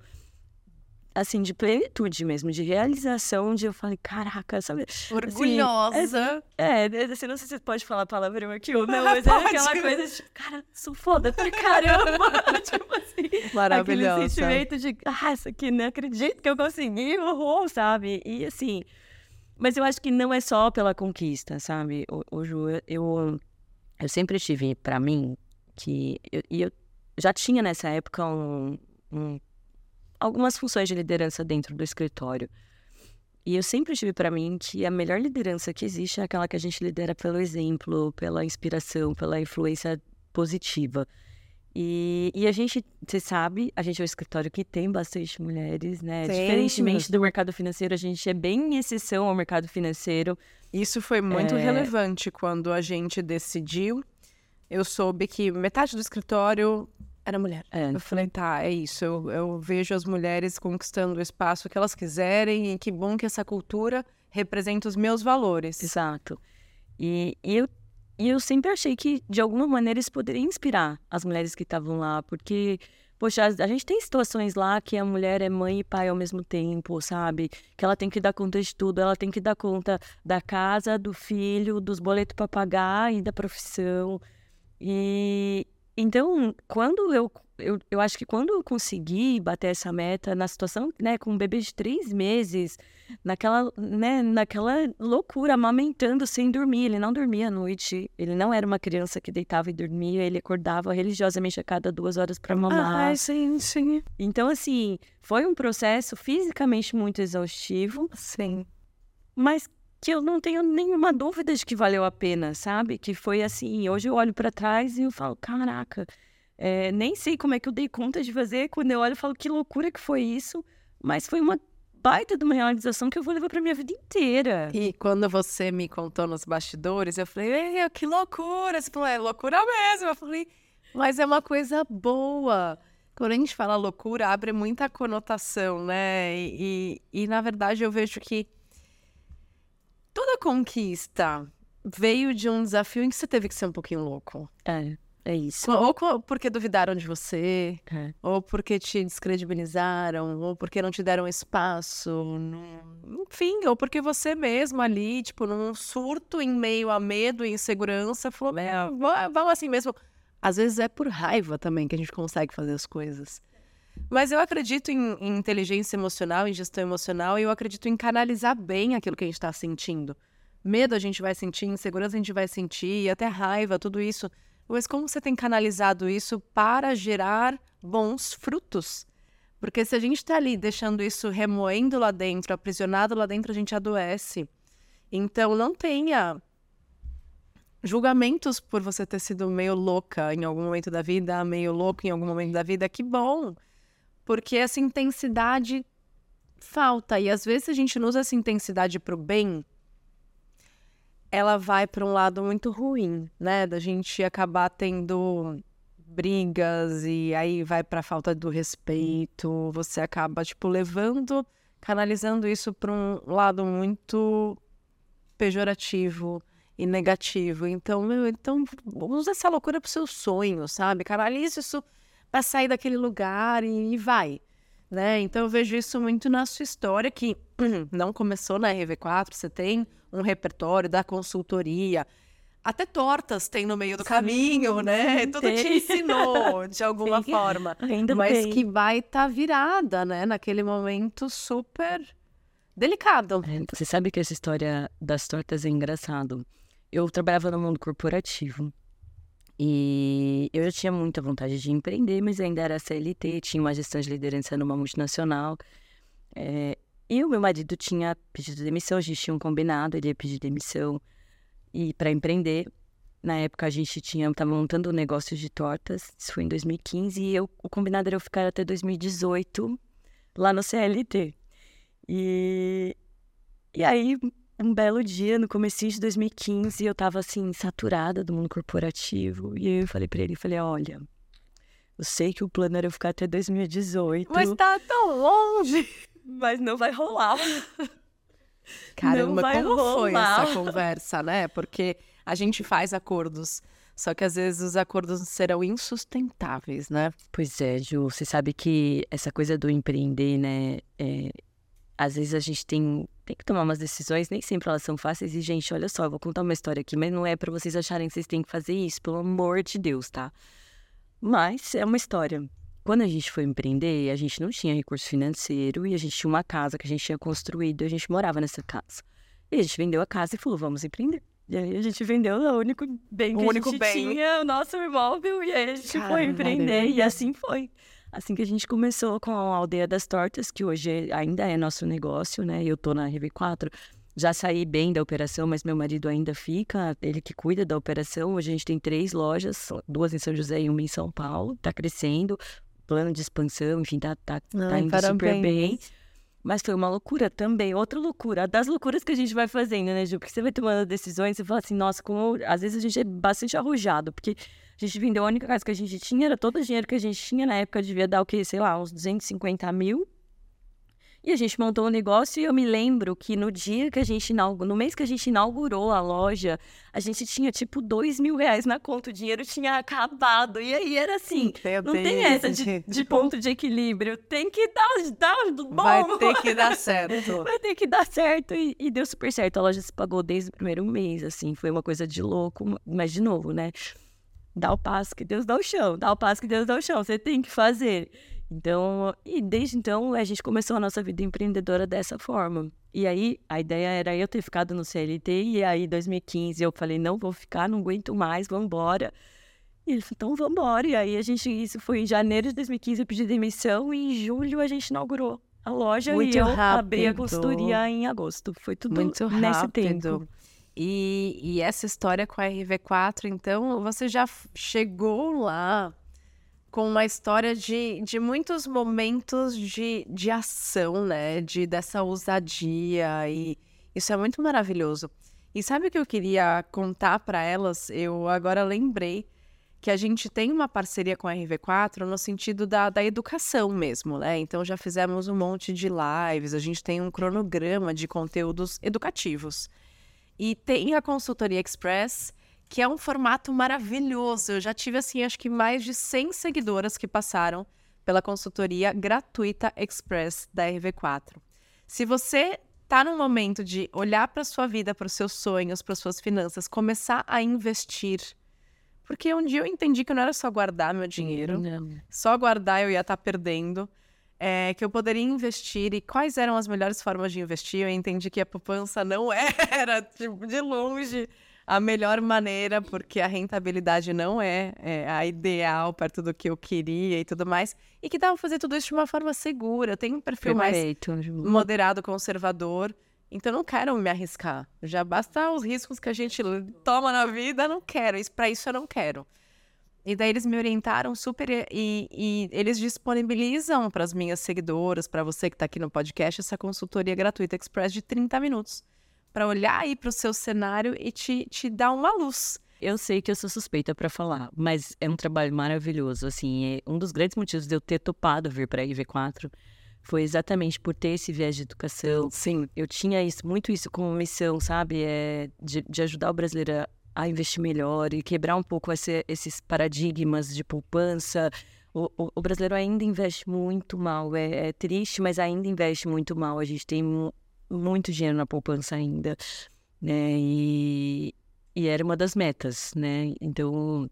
[SPEAKER 2] assim, de plenitude mesmo, de realização, de eu falei, caraca, sabe?
[SPEAKER 1] Orgulhosa.
[SPEAKER 2] É, assim, não sei se você pode falar palavrão aqui ou não, mas era [LAUGHS] aquela coisa de, cara, sou foda pra caramba. [LAUGHS] tipo assim,
[SPEAKER 1] Maravilhosa.
[SPEAKER 2] aquele sentimento de, ah, isso aqui, não acredito que eu consegui, uhul, sabe? E assim, mas eu acho que não é só pela conquista, sabe? O, o Ju, eu, eu, eu sempre tive pra mim que, eu, e eu já tinha nessa época um, um- algumas funções de liderança dentro do escritório. E eu sempre tive pra mim que a melhor liderança que existe é aquela que a gente lidera pelo exemplo, pela inspiração, pela influência positiva. E, e a gente, você sabe, a gente é um escritório que tem bastante mulheres, né?
[SPEAKER 1] Tem,
[SPEAKER 2] Diferentemente do mercado financeiro, a gente é bem exceção ao mercado financeiro.
[SPEAKER 1] Isso foi muito
[SPEAKER 2] É.
[SPEAKER 1] relevante quando a gente decidiu. Eu soube que metade do escritório era mulher.
[SPEAKER 2] É,
[SPEAKER 1] Eu falei, tá, é isso. Eu, eu vejo as mulheres conquistando o espaço que elas quiserem e que bom que essa cultura representa os meus valores.
[SPEAKER 2] Exato. E, e eu, e eu sempre achei que, de alguma maneira, isso poderia inspirar as mulheres que estavam lá, porque, poxa, a, a gente tem situações lá que a mulher é mãe e pai ao mesmo tempo, sabe? Que ela tem que dar conta de tudo, ela tem que dar conta da casa, do filho, dos boletos para pagar e da profissão. E então, quando eu, eu, eu acho que quando eu consegui bater essa meta na situação, né, com um bebê de três meses, naquela, né, naquela loucura, amamentando sem dormir. Ele não dormia à noite. Ele não era uma criança que deitava e dormia. Ele acordava religiosamente a cada duas horas para mamar.
[SPEAKER 1] Ai, sim, sim.
[SPEAKER 2] Então, assim, foi um processo fisicamente muito exaustivo,
[SPEAKER 1] Sim.
[SPEAKER 2] mas que eu não tenho nenhuma dúvida de que valeu a pena, sabe? Que foi assim. Hoje eu olho para trás e eu falo, caraca. é, nem sei como é que eu dei conta de fazer. Quando eu olho, eu falo que loucura que foi isso. Mas foi uma baita de uma realização que eu vou levar pra minha vida inteira.
[SPEAKER 1] E quando você me contou nos bastidores, eu falei, "Ei, que loucura! Você falou, é loucura mesmo. Eu falei, mas é uma coisa boa. Quando a gente fala loucura, abre muita conotação, né? E, e, e, na verdade eu vejo que toda conquista veio de um desafio em que você teve que ser um pouquinho louco.
[SPEAKER 2] É, é isso.
[SPEAKER 1] Ou co- porque duvidaram de você,
[SPEAKER 2] É.
[SPEAKER 1] ou porque te descredibilizaram, ou porque não te deram espaço, num- enfim, ou porque você mesmo ali, tipo, num surto em meio a medo e insegurança, falou, va- vamos assim mesmo. Às vezes é por raiva também que a gente consegue fazer as coisas. Mas eu acredito em, em inteligência emocional, em gestão emocional, e eu acredito em canalizar bem aquilo que a gente está sentindo. Medo a gente vai sentir, insegurança a gente vai sentir, e até raiva, tudo isso. Mas como você tem canalizado isso para gerar bons frutos? Porque se a gente está ali deixando isso remoendo lá dentro, aprisionado lá dentro, a gente adoece. Então não tenha julgamentos por você ter sido meio louca em algum momento da vida, meio louco em algum momento da vida. Que bom! Porque essa intensidade falta. E às vezes a gente não usa essa intensidade para o bem, ela vai para um lado muito ruim, né? Da gente acabar tendo brigas e aí vai para falta do respeito, você acaba tipo levando, canalizando isso para um lado muito pejorativo e negativo. Então, meu, então usa essa loucura pro seu sonho, sabe? Canaliza isso para sair daquele lugar e, e vai. Né? Então eu vejo isso muito na sua história, que [CLEARS THROAT] não começou na RV4, você tem um repertório da consultoria, até tortas tem no meio do Sim, caminho, né? Tudo te ensinou [LAUGHS] de alguma Sim, forma. Ainda mas bem. que vai estar tá virada, né? Naquele momento super delicado.
[SPEAKER 2] É, você sabe que essa história das tortas é engraçado. Eu trabalhava no mundo corporativo. E eu já tinha muita vontade de empreender, mas ainda era CLT, tinha uma gestão de liderança numa multinacional. É, e o meu marido tinha pedido demissão, a gente tinha um combinado, ele ia pedir demissão e para empreender. Na época a gente tinha estava montando um negócio de tortas, isso foi em 2015 e eu, o combinado era eu ficar até 2018 lá no CLT. E e aí um belo dia no começo de 2015 eu estava assim saturada do mundo corporativo e eu falei para ele, falei, olha, eu sei que o plano era eu ficar até 2018.
[SPEAKER 1] Mas tá tão longe. [LAUGHS]
[SPEAKER 2] Mas não vai rolar.
[SPEAKER 1] Caramba, como rolar. foi essa [LAUGHS] conversa, né? Porque a gente faz acordos, só que às vezes os acordos serão insustentáveis, né?
[SPEAKER 2] Pois é, Ju, você sabe que essa coisa do empreender, né? É, às vezes a gente tem, tem que tomar umas decisões, nem sempre elas são fáceis. E, gente, olha só, eu vou contar uma história aqui, mas não é para vocês acharem que vocês têm que fazer isso, pelo amor de Deus, tá? Mas é uma história. Quando a gente foi empreender, a gente não tinha recurso financeiro e a gente tinha uma casa que a gente tinha construído e a gente morava nessa casa. E a gente vendeu a casa e falou, vamos empreender. E aí a gente vendeu o único bem que o a gente bem. tinha, o nosso imóvel, e aí a gente Caramba, foi empreender. E assim foi. Assim que a gente começou com a Aldeia das Tortas, que hoje ainda é nosso negócio, né? Eu tô na RV4, já saí bem da operação, mas meu marido ainda fica, ele que cuida da operação. Hoje a gente tem três lojas, duas em São José e uma em São Paulo, tá crescendo plano de expansão, enfim, tá, tá, tá indo parabéns. super bem. Mas foi uma loucura também, outra loucura. Das loucuras que a gente vai fazendo, né, Ju? Porque você vai tomando decisões e fala assim, nossa, como. Às vezes a gente é bastante arrojado, porque a gente vendeu a única casa que a gente tinha, era todo o dinheiro que a gente tinha na época, devia dar o quê? Sei lá, uns 250 mil. E a gente montou um negócio e eu me lembro que no dia que a gente inaugurou, no mês que a gente inaugurou a loja, a gente tinha tipo dois mil reais na conta, o dinheiro tinha acabado. E aí era assim, Meu não Deus, tem essa de, de, ponto de equilíbrio, tem que dar, dar bom.
[SPEAKER 1] Vai ter que dar certo. [LAUGHS]
[SPEAKER 2] Vai ter que dar certo. E, e deu super certo. A loja se pagou desde o primeiro mês, assim, foi uma coisa de louco, mas de novo, né? Dá o passo que Deus dá o chão, dá o passo que Deus dá o chão, você tem que fazer. Então, e desde então a gente começou a nossa vida empreendedora dessa forma. E aí a ideia era eu ter ficado no CLT e aí em 2015 eu falei não vou ficar, não aguento mais, vamos embora. E ele falou, então vamos embora. E aí a gente, isso foi em janeiro de 2015, eu pedi demissão e em julho a gente inaugurou a loja Muito e eu rápido. abri a consultoria em agosto. Foi tudo Muito nesse rápido. tempo.
[SPEAKER 1] E, e essa história com a RV4, então, você já chegou lá com uma história de, de muitos momentos de, de ação, né? De dessa ousadia e isso é muito maravilhoso. E sabe o que eu queria contar para elas? Eu agora lembrei que a gente tem uma parceria com a RV4 no sentido da, da educação mesmo, né? Então já fizemos um monte de lives, a gente tem um cronograma de conteúdos educativos. E tem a consultoria Express, que é um formato maravilhoso. Eu já tive, assim, acho que mais de 100 seguidoras que passaram pela consultoria gratuita Express da RV4. Se você está no momento de olhar para sua vida, para os seus sonhos, para suas finanças, começar a investir. Porque um dia eu entendi que não era só guardar meu dinheiro, não. só guardar eu ia estar tá perdendo, é, que eu poderia investir e quais eram as melhores formas de investir. Eu entendi que a poupança não [LAUGHS] era, tipo, de longe a melhor maneira, porque a rentabilidade não é, é, a ideal perto do que eu queria e tudo mais. E que dá pra fazer tudo isso de uma forma segura. Tenho um perfil Perfeito. mais moderado, conservador. Então não quero me arriscar. Já basta os riscos que a gente toma na vida, não quero. Isso, para isso eu não quero. E daí eles me orientaram super e, e eles disponibilizam para as minhas seguidoras, para você que está aqui no podcast, essa consultoria gratuita express de 30 minutos para olhar aí para o seu cenário e te, te dar uma luz.
[SPEAKER 2] eu sei que eu sou suspeita para falar, mas é um trabalho maravilhoso. Assim, é um dos grandes motivos de eu ter topado vir para a IV4 foi exatamente por ter esse viés de educação.
[SPEAKER 1] Sim.
[SPEAKER 2] Eu tinha isso, muito isso como missão, sabe? É de, de ajudar o brasileiro a investir melhor e quebrar um pouco esse, esses paradigmas de poupança. O, o, o, brasileiro ainda investe muito mal. É, é, triste, mas ainda investe muito mal. A gente tem muito dinheiro na poupança ainda, né? E, e era uma das metas, né? Então,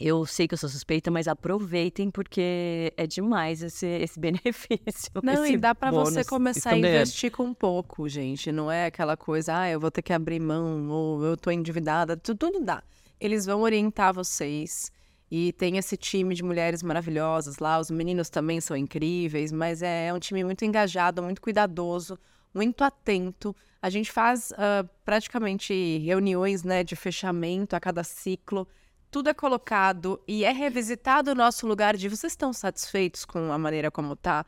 [SPEAKER 2] eu sei que eu sou suspeita, mas aproveitem porque é demais esse, esse [LAUGHS] benefício.
[SPEAKER 1] Não,
[SPEAKER 2] esse
[SPEAKER 1] e dá para você começar a investir com pouco, gente. Não é aquela coisa, ah, eu vou ter que abrir mão ou eu tô endividada. Tudo, tudo dá. Eles vão orientar vocês. E tem esse time de mulheres maravilhosas lá. Os meninos também são incríveis, mas é, é um time muito engajado, muito cuidadoso, muito atento. A gente faz uh, praticamente reuniões né, de fechamento a cada ciclo tudo é colocado e é revisitado o nosso lugar de vocês estão satisfeitos com a maneira como tá?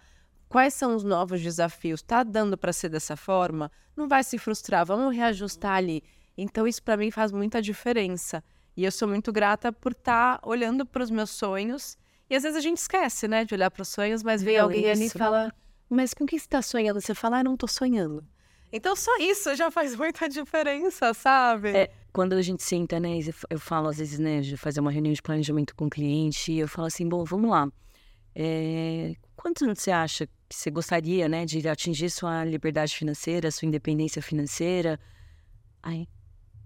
[SPEAKER 1] Quais são os novos desafios? Tá dando para ser dessa forma? Não vai se frustrar, vamos reajustar ali. Então isso para mim faz muita diferença. E eu sou muito grata por estar tá olhando para os meus sonhos. E às vezes a gente esquece, né, de olhar para os sonhos, mas vem alguém ali e fala: "Mas com que você está sonhando?" Você fala: "Ah, não estou sonhando". Então só isso já faz muita diferença, sabe?
[SPEAKER 2] É, quando a gente senta, né, eu falo às vezes, né, de fazer uma reunião de planejamento com o cliente, eu falo assim, bom, vamos lá. É, quantos anos você acha que você gostaria, né, de atingir sua liberdade financeira, sua independência financeira? Ai,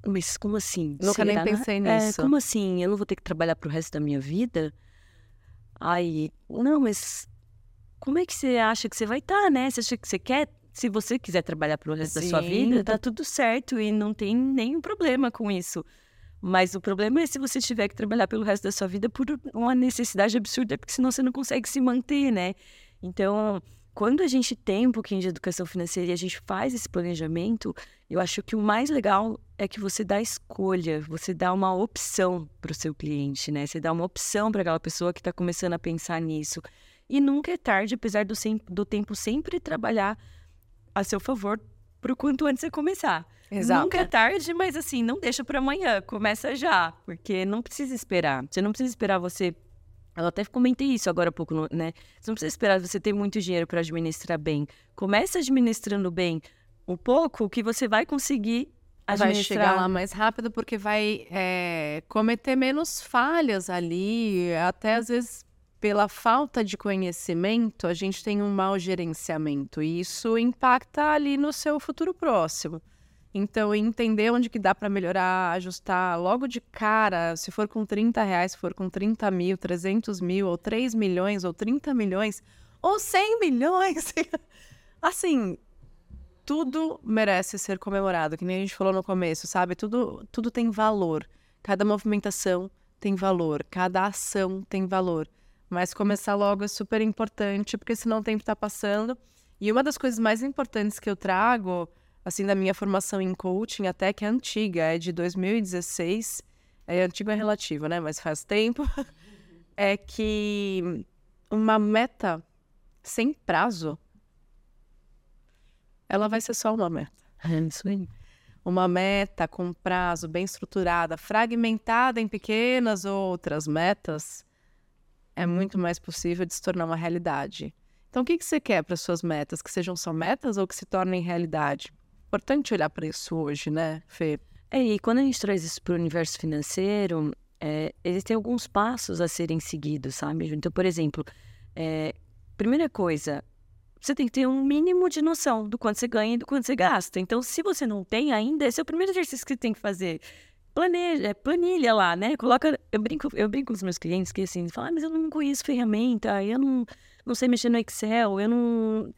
[SPEAKER 2] mas como assim?
[SPEAKER 1] Nunca Será? nem pensei é, nisso.
[SPEAKER 2] É, como assim? Eu não vou ter que trabalhar pro resto da minha vida? Ai, não, mas como é que você acha que você vai estar, tá, né? Você acha que você quer se você quiser trabalhar pro resto Sim. da sua vida, tá tudo certo e não tem nenhum problema com isso. Mas o problema é se você tiver que trabalhar pelo resto da sua vida por uma necessidade absurda, porque senão você não consegue se manter, né? Então, quando a gente tem um pouquinho de educação financeira e a gente faz esse planejamento, eu acho que o mais legal é que você dá escolha, você dá uma opção para o seu cliente, né? Você dá uma opção para aquela pessoa que está começando a pensar nisso. E nunca é tarde, apesar do, do tempo sempre trabalhar a seu favor pro quanto antes você começar.
[SPEAKER 1] Exato.
[SPEAKER 2] Nunca é tarde, mas assim, não deixa para amanhã, começa já, porque não precisa esperar. Você não precisa esperar você eu até comentei isso agora há pouco, né? Você não precisa esperar você ter muito dinheiro para administrar bem. Começa administrando bem um pouco que você vai conseguir administrar.
[SPEAKER 1] Vai chegar lá mais rápido porque vai é, cometer menos falhas ali, até às vezes pela falta de conhecimento, a gente tem um mau gerenciamento e isso impacta ali no seu futuro próximo. Então, entender onde que dá para melhorar, ajustar logo de cara, se for com 30 reais, se for com 30 mil, 300 mil, ou 3 milhões, ou 30 milhões, ou 100 milhões. [LAUGHS] assim, tudo merece ser comemorado, que nem a gente falou no começo, sabe? Tudo, tudo tem valor. Cada movimentação tem valor, cada ação tem valor. Mas começar logo é super importante, porque senão o tempo está passando. E uma das coisas mais importantes que eu trago, assim, da minha formação em coaching, até que é antiga, é de 2016, é antigo é relativo, né? Mas faz tempo, [LAUGHS] é que uma meta sem prazo, ela vai ser só uma meta.
[SPEAKER 2] É.
[SPEAKER 1] Uma meta com prazo bem estruturada, fragmentada em pequenas outras metas, é muito mais possível de se tornar uma realidade. Então, o que, que você quer para suas metas? Que sejam só metas ou que se tornem realidade? Importante olhar para isso hoje, né, Fê?
[SPEAKER 2] É, e quando a gente traz isso para o universo financeiro, é, existem alguns passos a serem seguidos, sabe? Então, por exemplo, é, primeira coisa, você tem que ter um mínimo de noção do quanto você ganha e do quanto você gasta. Então, se você não tem ainda, esse é o primeiro exercício que você tem que fazer planeja, é, planilha lá, né? Coloca. Eu brinco, eu brinco com os meus clientes que assim, falam, ah, mas eu não conheço ferramenta, eu não, não sei mexer no Excel, eu não.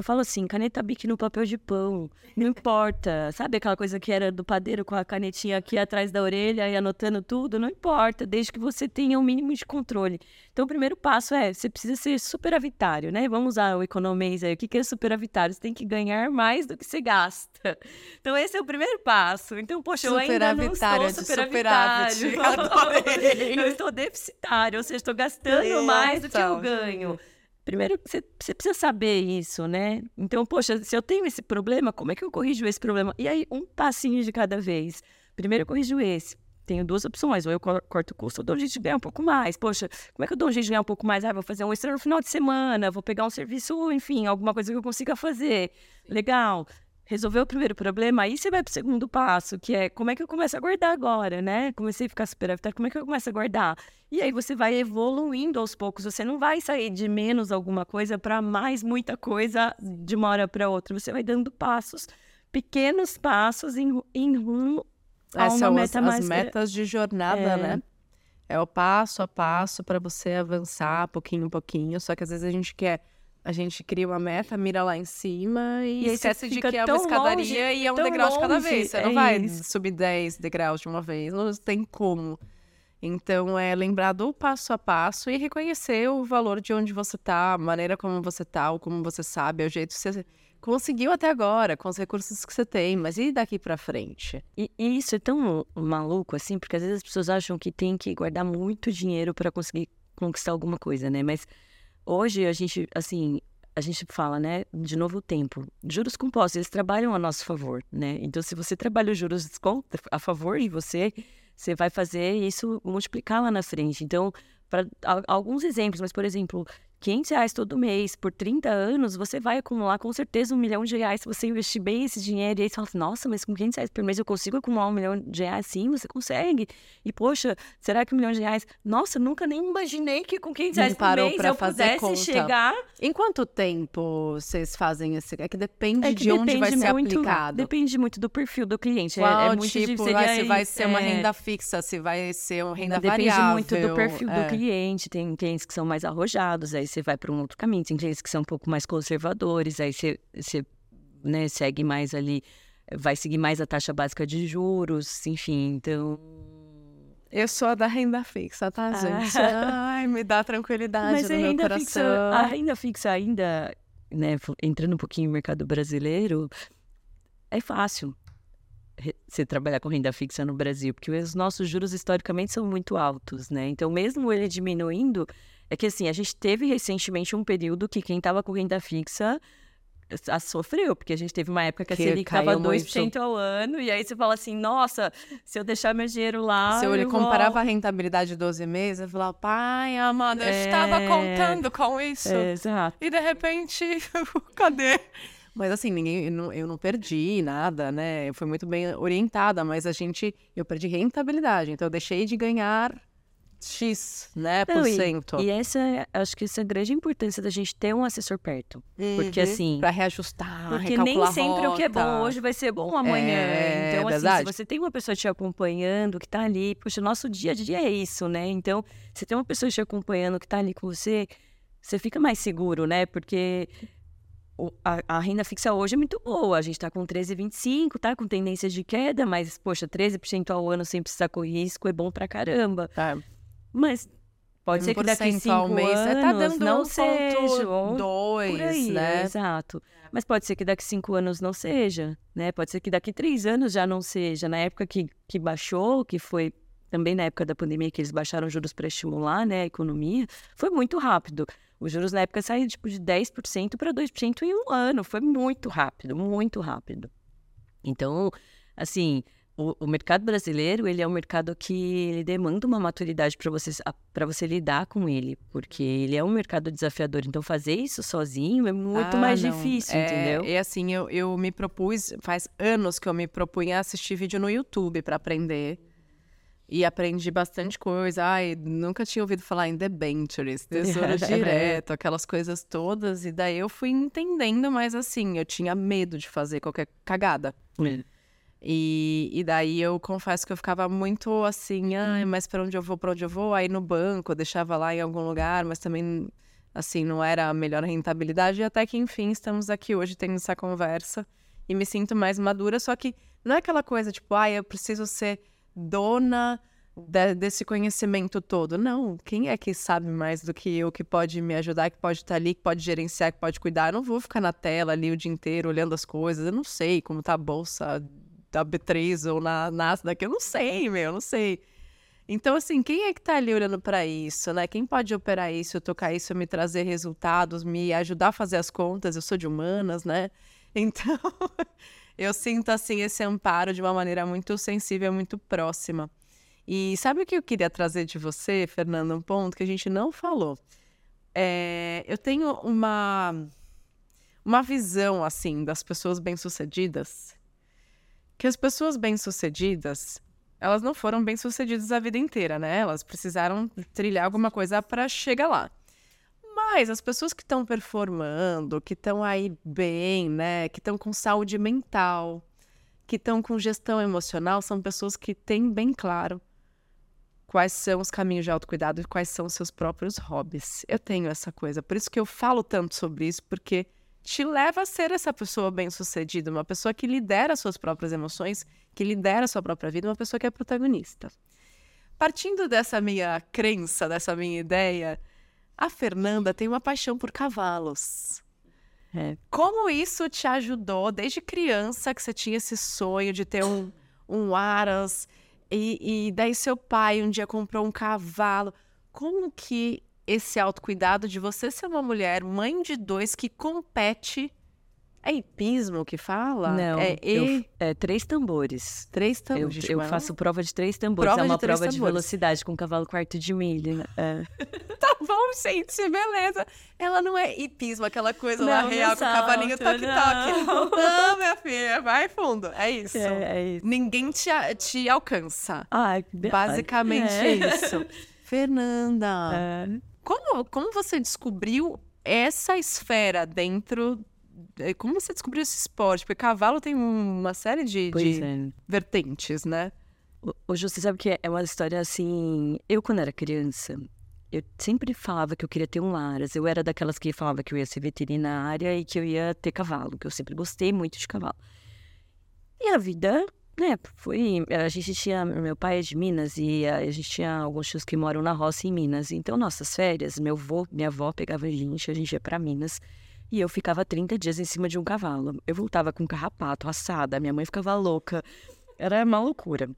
[SPEAKER 2] Eu falo assim, caneta bique no papel de pão, não importa. Sabe aquela coisa que era do padeiro com a canetinha aqui atrás da orelha e anotando tudo? Não importa, desde que você tenha o um mínimo de controle. Então, o primeiro passo é, você precisa ser superavitário, né? Vamos usar o economês aí. O que é superavitário? Você tem que ganhar mais do que você gasta. Então, esse é o primeiro passo. Então, poxa, eu ainda não sou superavitário. [LAUGHS] eu estou deficitário, ou seja, estou gastando mais do que eu ganho. Primeiro, você, você precisa saber isso, né? Então, poxa, se eu tenho esse problema, como é que eu corrijo esse problema? E aí, um passinho de cada vez. Primeiro, eu corrijo esse. tenho duas opções. Ou eu corto o custo, ou dou um jeito de ganhar um pouco mais. Poxa, como é que eu dou um jeito de ganhar um pouco mais? Ah, vou fazer um extra no final de semana, vou pegar um serviço, enfim, alguma coisa que eu consiga fazer. Legal resolveu o primeiro problema, aí você vai para o segundo passo, que é como é que eu começo a guardar agora, né? Comecei a ficar super avitário, como é que eu começo a guardar? E aí você vai evoluindo aos poucos, você não vai sair de menos alguma coisa para mais muita coisa de uma hora para outra, você vai dando passos, pequenos passos em, em rumo a
[SPEAKER 1] Essas
[SPEAKER 2] uma
[SPEAKER 1] são
[SPEAKER 2] meta
[SPEAKER 1] as,
[SPEAKER 2] mais...
[SPEAKER 1] as metas de jornada,
[SPEAKER 2] É.
[SPEAKER 1] né? É o passo a passo para você avançar pouquinho a pouquinho, só que às vezes a gente quer a gente cria uma meta, mira lá em cima e,
[SPEAKER 2] E
[SPEAKER 1] esquece de que é uma escadaria
[SPEAKER 2] longe,
[SPEAKER 1] e é um degrau de cada
[SPEAKER 2] longe,
[SPEAKER 1] vez. Você
[SPEAKER 2] é
[SPEAKER 1] não vai
[SPEAKER 2] isso.
[SPEAKER 1] subir 10 degraus de uma vez, não tem como. Então, é lembrar do passo a passo e reconhecer o valor de onde você tá, a maneira como você tá, ou como você sabe, é o jeito que você conseguiu até agora, com os recursos que você tem, mas e daqui pra frente?
[SPEAKER 2] E, e isso é tão maluco, assim, porque às vezes as pessoas acham que tem que guardar muito dinheiro para conseguir conquistar alguma coisa, né? Mas hoje a gente, assim, a gente fala, né, de novo o tempo. Juros compostos, eles trabalham a nosso favor, né? Então, se você trabalha os juros com- a favor e você, você vai fazer isso multiplicar lá na frente. Então, para alguns exemplos, mas, por exemplo, 500 reais todo mês por 30 anos, você vai acumular com certeza um milhão de reais se você investir bem esse dinheiro. E aí você fala assim, nossa, mas com 500 reais por mês eu consigo acumular um milhão de reais? Sim, você consegue. E, poxa, será que um milhão de reais... Nossa, eu nunca nem imaginei que com 500
[SPEAKER 1] Não
[SPEAKER 2] reais por mês eu pudesse
[SPEAKER 1] conta.
[SPEAKER 2] chegar...
[SPEAKER 1] Em quanto tempo vocês fazem esse? É que depende
[SPEAKER 2] É que
[SPEAKER 1] de onde vai
[SPEAKER 2] depende
[SPEAKER 1] ser
[SPEAKER 2] muito,
[SPEAKER 1] aplicado.
[SPEAKER 2] Depende muito do perfil do cliente. É-
[SPEAKER 1] Qual
[SPEAKER 2] é, muito
[SPEAKER 1] tipo,
[SPEAKER 2] difícil. Seria
[SPEAKER 1] se vai ser uma
[SPEAKER 2] é,
[SPEAKER 1] renda fixa, se vai ser uma renda
[SPEAKER 2] Depende
[SPEAKER 1] variável.
[SPEAKER 2] muito do perfil
[SPEAKER 1] é.
[SPEAKER 2] do cliente. Tem clientes que são mais arrojados, aí você vai para um outro caminho. Tem clientes que são um pouco mais conservadores, aí você, você né, segue mais ali, vai seguir mais a taxa básica de juros, enfim. Então.
[SPEAKER 1] Eu sou a da renda fixa, tá,
[SPEAKER 2] Ah.
[SPEAKER 1] gente? Ai, me dá tranquilidade
[SPEAKER 2] Mas
[SPEAKER 1] no
[SPEAKER 2] a
[SPEAKER 1] meu
[SPEAKER 2] renda,
[SPEAKER 1] coração.
[SPEAKER 2] fixa, a renda fixa ainda, né, entrando um pouquinho no mercado brasileiro, é fácil você trabalhar com renda fixa no Brasil, porque os nossos juros historicamente são muito altos, né? Então, mesmo ele diminuindo, é que assim, a gente teve recentemente um período que quem estava com renda fixa a- sofreu, porque a gente teve uma época que a
[SPEAKER 1] Que
[SPEAKER 2] Selic estava
[SPEAKER 1] caiu
[SPEAKER 2] 2% ao ano, e aí você fala assim, nossa, se eu deixar meu dinheiro lá,
[SPEAKER 1] Se eu
[SPEAKER 2] eu vou-
[SPEAKER 1] comparava a rentabilidade de 12 meses, eu falava, pai, amada, eu
[SPEAKER 2] É.
[SPEAKER 1] estava contando com isso.
[SPEAKER 2] É, exato.
[SPEAKER 1] E de repente, [LAUGHS] cadê? Mas assim, ninguém, eu não, eu não perdi nada, né? Eu fui muito bem orientada, mas a gente, eu perdi rentabilidade, então eu deixei de ganhar X, né, por
[SPEAKER 2] Não, e-
[SPEAKER 1] cento.
[SPEAKER 2] E essa, é- acho que essa é a grande importância da gente ter um assessor perto. Porque assim,
[SPEAKER 1] Para reajustar,
[SPEAKER 2] porque nem
[SPEAKER 1] Uhum.
[SPEAKER 2] sempre o que é bom hoje vai ser bom amanhã.
[SPEAKER 1] É,
[SPEAKER 2] então, assim,
[SPEAKER 1] verdade.
[SPEAKER 2] se você tem uma pessoa te acompanhando, que tá ali, poxa, nosso dia a dia é isso, né? Então, se tem uma pessoa te acompanhando que tá ali com você, você fica mais seguro, né? Porque a, a renda fixa hoje é muito boa. A gente tá com 13,25, tá com tendência de queda, mas, poxa, 13% ao ano sem precisar correr risco é bom pra caramba.
[SPEAKER 1] É.
[SPEAKER 2] Mas pode ser que daqui
[SPEAKER 1] 1%
[SPEAKER 2] cinco
[SPEAKER 1] ao mês,
[SPEAKER 2] anos
[SPEAKER 1] é, tá dando
[SPEAKER 2] não
[SPEAKER 1] 1,2,
[SPEAKER 2] seja, ou por aí,
[SPEAKER 1] né?
[SPEAKER 2] exato. Mas pode ser que daqui cinco anos não seja, né? Pode ser que daqui três anos já não seja. Na época que, que baixou, que foi também na época da pandemia que eles baixaram juros para estimular né, a economia, foi muito rápido. Os juros na época saíram tipo, de 10% para 2% em um ano. Foi muito rápido, muito rápido. Então, assim, o, o mercado brasileiro, ele é um mercado que ele demanda uma maturidade para você, para você lidar com ele, porque ele é um mercado desafiador. Então, fazer isso sozinho é muito
[SPEAKER 1] Ah,
[SPEAKER 2] mais
[SPEAKER 1] não.
[SPEAKER 2] difícil,
[SPEAKER 1] É,
[SPEAKER 2] entendeu?
[SPEAKER 1] E assim, eu, eu me propus, faz anos que eu me propunha assistir vídeo no YouTube para aprender. E aprendi bastante coisa. Ai, nunca tinha ouvido falar em debentures, [LAUGHS] tesouro direto, aquelas coisas todas. E daí eu fui entendendo, mas assim, eu tinha medo de fazer qualquer cagada.
[SPEAKER 2] É.
[SPEAKER 1] E, e daí eu confesso que eu ficava muito assim, ai, mas para onde eu vou, para onde eu vou? Aí no banco, eu deixava lá em algum lugar, mas também, assim, não era a melhor rentabilidade. E até que, enfim, estamos aqui hoje tendo essa conversa e me sinto mais madura. Só que não é aquela coisa tipo, ai, eu preciso ser dona de- desse conhecimento todo. Não, quem é que sabe mais do que eu, que pode me ajudar, que pode estar ali, que pode gerenciar, que pode cuidar? Eu não vou ficar na tela ali o dia inteiro olhando as coisas. Eu não sei como tá a bolsa da B3 ou na Nasdaq, eu não sei, meu, eu não sei. Então, assim, quem é que tá ali olhando para isso, né? Quem pode operar isso, tocar isso, me trazer resultados, me ajudar a fazer as contas? Eu sou de humanas, né? [LAUGHS] Então, eu sinto, assim, esse amparo de uma maneira muito sensível, muito próxima. E sabe o que eu queria trazer de você, Fernanda? Um ponto que a gente não falou. É, eu tenho uma, uma visão, assim, das pessoas bem-sucedidas. Que as pessoas bem-sucedidas, elas não foram bem-sucedidas a vida inteira, né? Elas precisaram trilhar alguma coisa para chegar lá. As pessoas que estão performando, que estão aí bem, né? Que estão com saúde mental, que estão com gestão emocional, são pessoas que têm bem claro quais são os caminhos de autocuidado e quais são os seus próprios hobbies. Eu tenho essa coisa, por isso que eu falo tanto sobre isso, porque te leva a ser essa pessoa bem-sucedida, uma pessoa que lidera suas próprias emoções, que lidera sua própria vida, uma pessoa que é protagonista. Partindo dessa minha crença, dessa minha ideia, a Fernanda tem uma paixão por cavalos. É. Como isso te ajudou desde criança que você tinha esse sonho de ter um, um aras e, e daí seu pai um dia comprou um cavalo. Como que esse autocuidado de você ser uma mulher, mãe de dois, que compete é hipismo que fala?
[SPEAKER 2] Não,
[SPEAKER 1] é,
[SPEAKER 2] eu, é três tambores.
[SPEAKER 1] Três tambores.
[SPEAKER 2] Eu, eu faço prova de três tambores. Prova é uma de prova tambores. de velocidade com cavalo quarto de milha. Né? É. [LAUGHS]
[SPEAKER 1] tá bom, gente, beleza. Ela não é hipismo, aquela coisa não, lá real com o cavalinho toque-toque. [LAUGHS] Não, minha filha, vai fundo. É isso. É, é isso. Ninguém te, te alcança.
[SPEAKER 2] Ai,
[SPEAKER 1] Basicamente é, isso. [LAUGHS] Fernanda, é. como, como você descobriu essa esfera dentro como você descobriu esse esporte? Porque cavalo tem uma série de, de é. vertentes, né?
[SPEAKER 2] Hoje você sabe que é uma história assim. Eu, quando era criança, eu sempre falava que eu queria ter um Laras. Eu era daquelas que falava que eu ia ser veterinária e que eu ia ter cavalo, que eu sempre gostei muito de cavalo. E a vida, né, foi. A gente tinha. Meu pai é de Minas e a, a gente tinha alguns tios que moram na roça em Minas. Então, nossas férias, meu avô, minha avó pegava a gente, a gente ia para Minas. E eu ficava 30 dias em cima de um cavalo. Eu voltava com carrapato, assada, minha mãe ficava louca. Era uma loucura.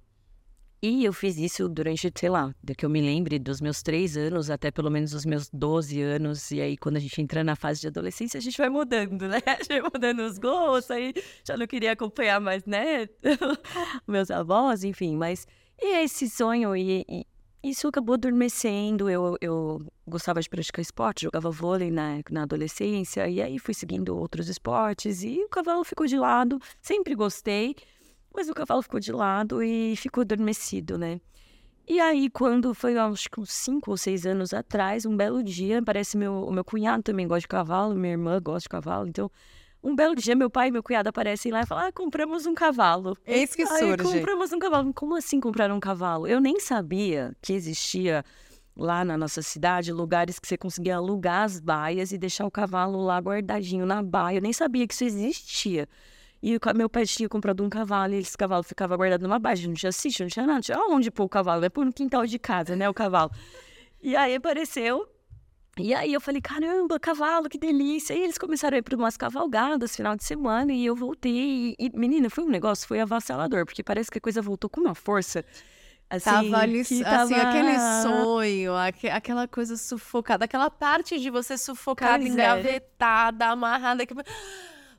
[SPEAKER 2] E eu fiz isso durante, sei lá, de que eu me lembre, dos meus três anos até pelo menos os meus 12 anos. E aí, quando a gente entra na fase de adolescência, a gente vai mudando, né? [LAUGHS] A gente vai mudando os gostos, aí já não queria acompanhar mais, né? [LAUGHS] meus avós, enfim. Mas e esse sonho, e, e, isso acabou adormecendo. Eu, eu gostava de praticar esporte, jogava vôlei na, na adolescência, e aí fui seguindo outros esportes, e o cavalo ficou de lado. Sempre gostei, mas o cavalo ficou de lado e ficou adormecido, né? E aí, quando foi, acho que uns 5 ou 6 anos atrás, um belo dia, parece meu, meu cunhado também gosta de cavalo, minha irmã gosta de cavalo, então um belo dia, meu pai e meu cunhado aparecem lá e falam: Ah, compramos um cavalo.
[SPEAKER 1] Eis que surge.
[SPEAKER 2] compramos um cavalo. Como assim comprar um cavalo? Eu nem sabia que existia lá na nossa cidade lugares que você conseguia alugar as baias e deixar o cavalo lá guardadinho na baia. Eu nem sabia que isso existia. E meu pai tinha comprado um cavalo e esse cavalo ficava guardado numa baia. Não tinha sítio, não tinha nada. Não tinha onde pôr o cavalo. É por no quintal de casa, né? O cavalo. E aí apareceu e aí eu falei, caramba, cavalo, que delícia. E eles começaram a ir para umas cavalgadas final de semana e eu voltei. E, e, menina, foi um negócio, foi avassalador, porque parece que a coisa voltou com uma força.
[SPEAKER 1] Assim, tava ali, assim, tava... aquele sonho, aquela coisa sufocada, aquela parte de você sufocada, é. engavetada, amarrada. Que...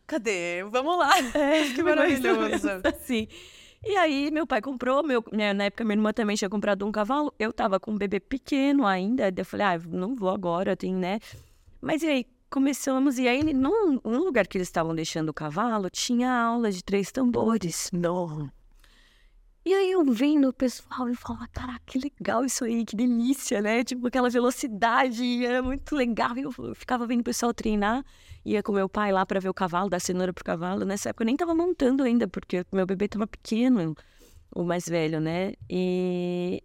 [SPEAKER 1] Cadê? Vamos lá. É, [LAUGHS] que maravilhoso. [LAUGHS]
[SPEAKER 2] Assim. E aí, meu pai comprou, meu, né, na época minha irmã também tinha comprado um cavalo. Eu tava com um bebê pequeno ainda. eu falei, ah, não vou agora, tem, né? Mas e aí, começamos. E aí, num, num lugar que eles estavam deixando o cavalo, tinha aula de três tambores.
[SPEAKER 1] Não.
[SPEAKER 2] E aí eu vendo o pessoal e falava, caraca, que legal isso aí, que delícia, né? Tipo, aquela velocidade, era muito legal. E eu ficava vendo o pessoal treinar, ia com meu pai lá para ver o cavalo, dar cenoura pro cavalo. Nessa época eu nem tava montando ainda, porque meu bebê tava pequeno, o mais velho, né? E,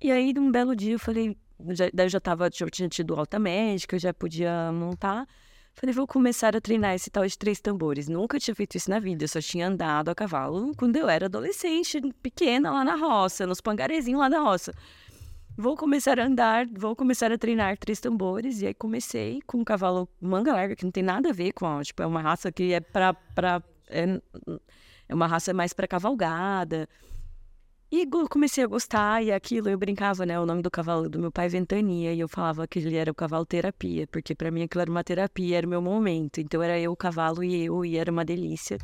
[SPEAKER 2] e aí, num belo dia, eu falei, já, daí eu já tava, já tinha tido alta médica, eu já podia montar. Falei, vou começar a treinar esse tal de três tambores. Nunca tinha feito isso na vida, eu só tinha andado a cavalo quando eu era adolescente, pequena lá na roça, nos pangarezinhos lá da roça. Vou começar a andar, vou começar a treinar três tambores. E aí comecei com um cavalo manga larga, que não tem nada a ver com, tipo, é uma raça que é pra. pra é, é uma raça mais para cavalgada. E comecei a gostar, e aquilo eu brincava, né? O nome do cavalo do meu pai, Ventania, e eu falava que ele era o cavalo terapia, porque para mim aquilo era uma terapia, era o meu momento. Então era eu, o cavalo e eu, e era uma delícia.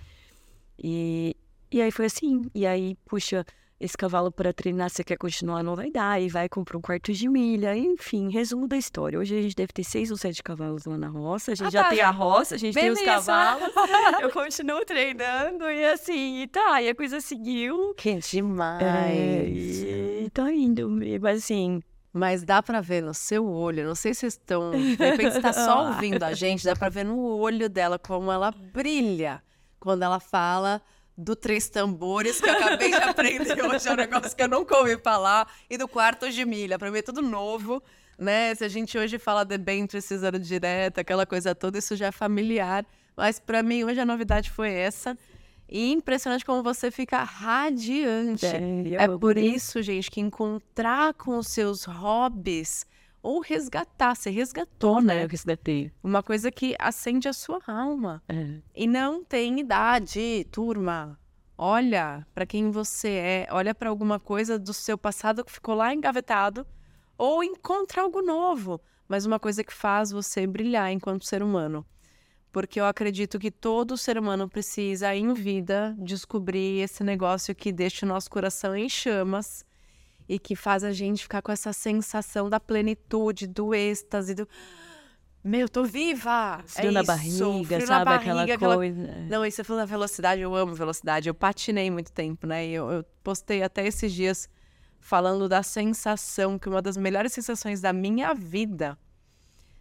[SPEAKER 2] E, e aí foi assim. E aí, puxa, esse cavalo para treinar, você quer continuar, não vai dar, e vai comprar um quarto de milha, enfim, resumo da história. Hoje a gente deve ter seis ou sete cavalos lá na roça, a gente ah, já tá. tem a roça, a gente Beleza. tem os cavalos, [LAUGHS] eu continuo treinando, e assim, e tá, e a coisa seguiu.
[SPEAKER 1] Que demais!
[SPEAKER 2] É, e tá indo, mas assim,
[SPEAKER 1] mas dá para ver no seu olho, não sei se vocês estão. De repente você tá só [LAUGHS] ouvindo a gente, dá para ver no olho dela como ela brilha quando ela fala do Três Tambores, que eu acabei de aprender hoje, é um negócio que eu nunca ouvi falar, e do Quarto de Milha. Para mim é tudo novo, né? Se a gente hoje fala de bem precisando direto, aquela coisa toda, isso já é familiar. Mas para mim hoje a novidade foi essa. E impressionante como você fica radiante. É, é por isso, gente, que encontrar com os seus hobbies ou resgatar, você resgatou, né?
[SPEAKER 2] Eu resgatei.
[SPEAKER 1] Uma coisa que acende a sua alma.
[SPEAKER 2] É.
[SPEAKER 1] E não tem idade, turma. Olha para quem você é, olha para alguma coisa do seu passado que ficou lá engavetado ou encontra algo novo, mas uma coisa que faz você brilhar enquanto ser humano porque eu acredito que todo ser humano precisa, em vida, descobrir esse negócio que deixa o nosso coração em chamas e que faz a gente ficar com essa sensação da plenitude, do êxtase, do. Meu, tô viva!
[SPEAKER 2] Frio
[SPEAKER 1] é
[SPEAKER 2] na
[SPEAKER 1] isso,
[SPEAKER 2] barriga,
[SPEAKER 1] frio
[SPEAKER 2] sabe?
[SPEAKER 1] Na
[SPEAKER 2] barriga, aquela coisa. Aquela...
[SPEAKER 1] Não, e você falou da velocidade, eu amo velocidade. Eu patinei muito tempo, né? Eu, eu postei até esses dias falando da sensação, que uma das melhores sensações da minha vida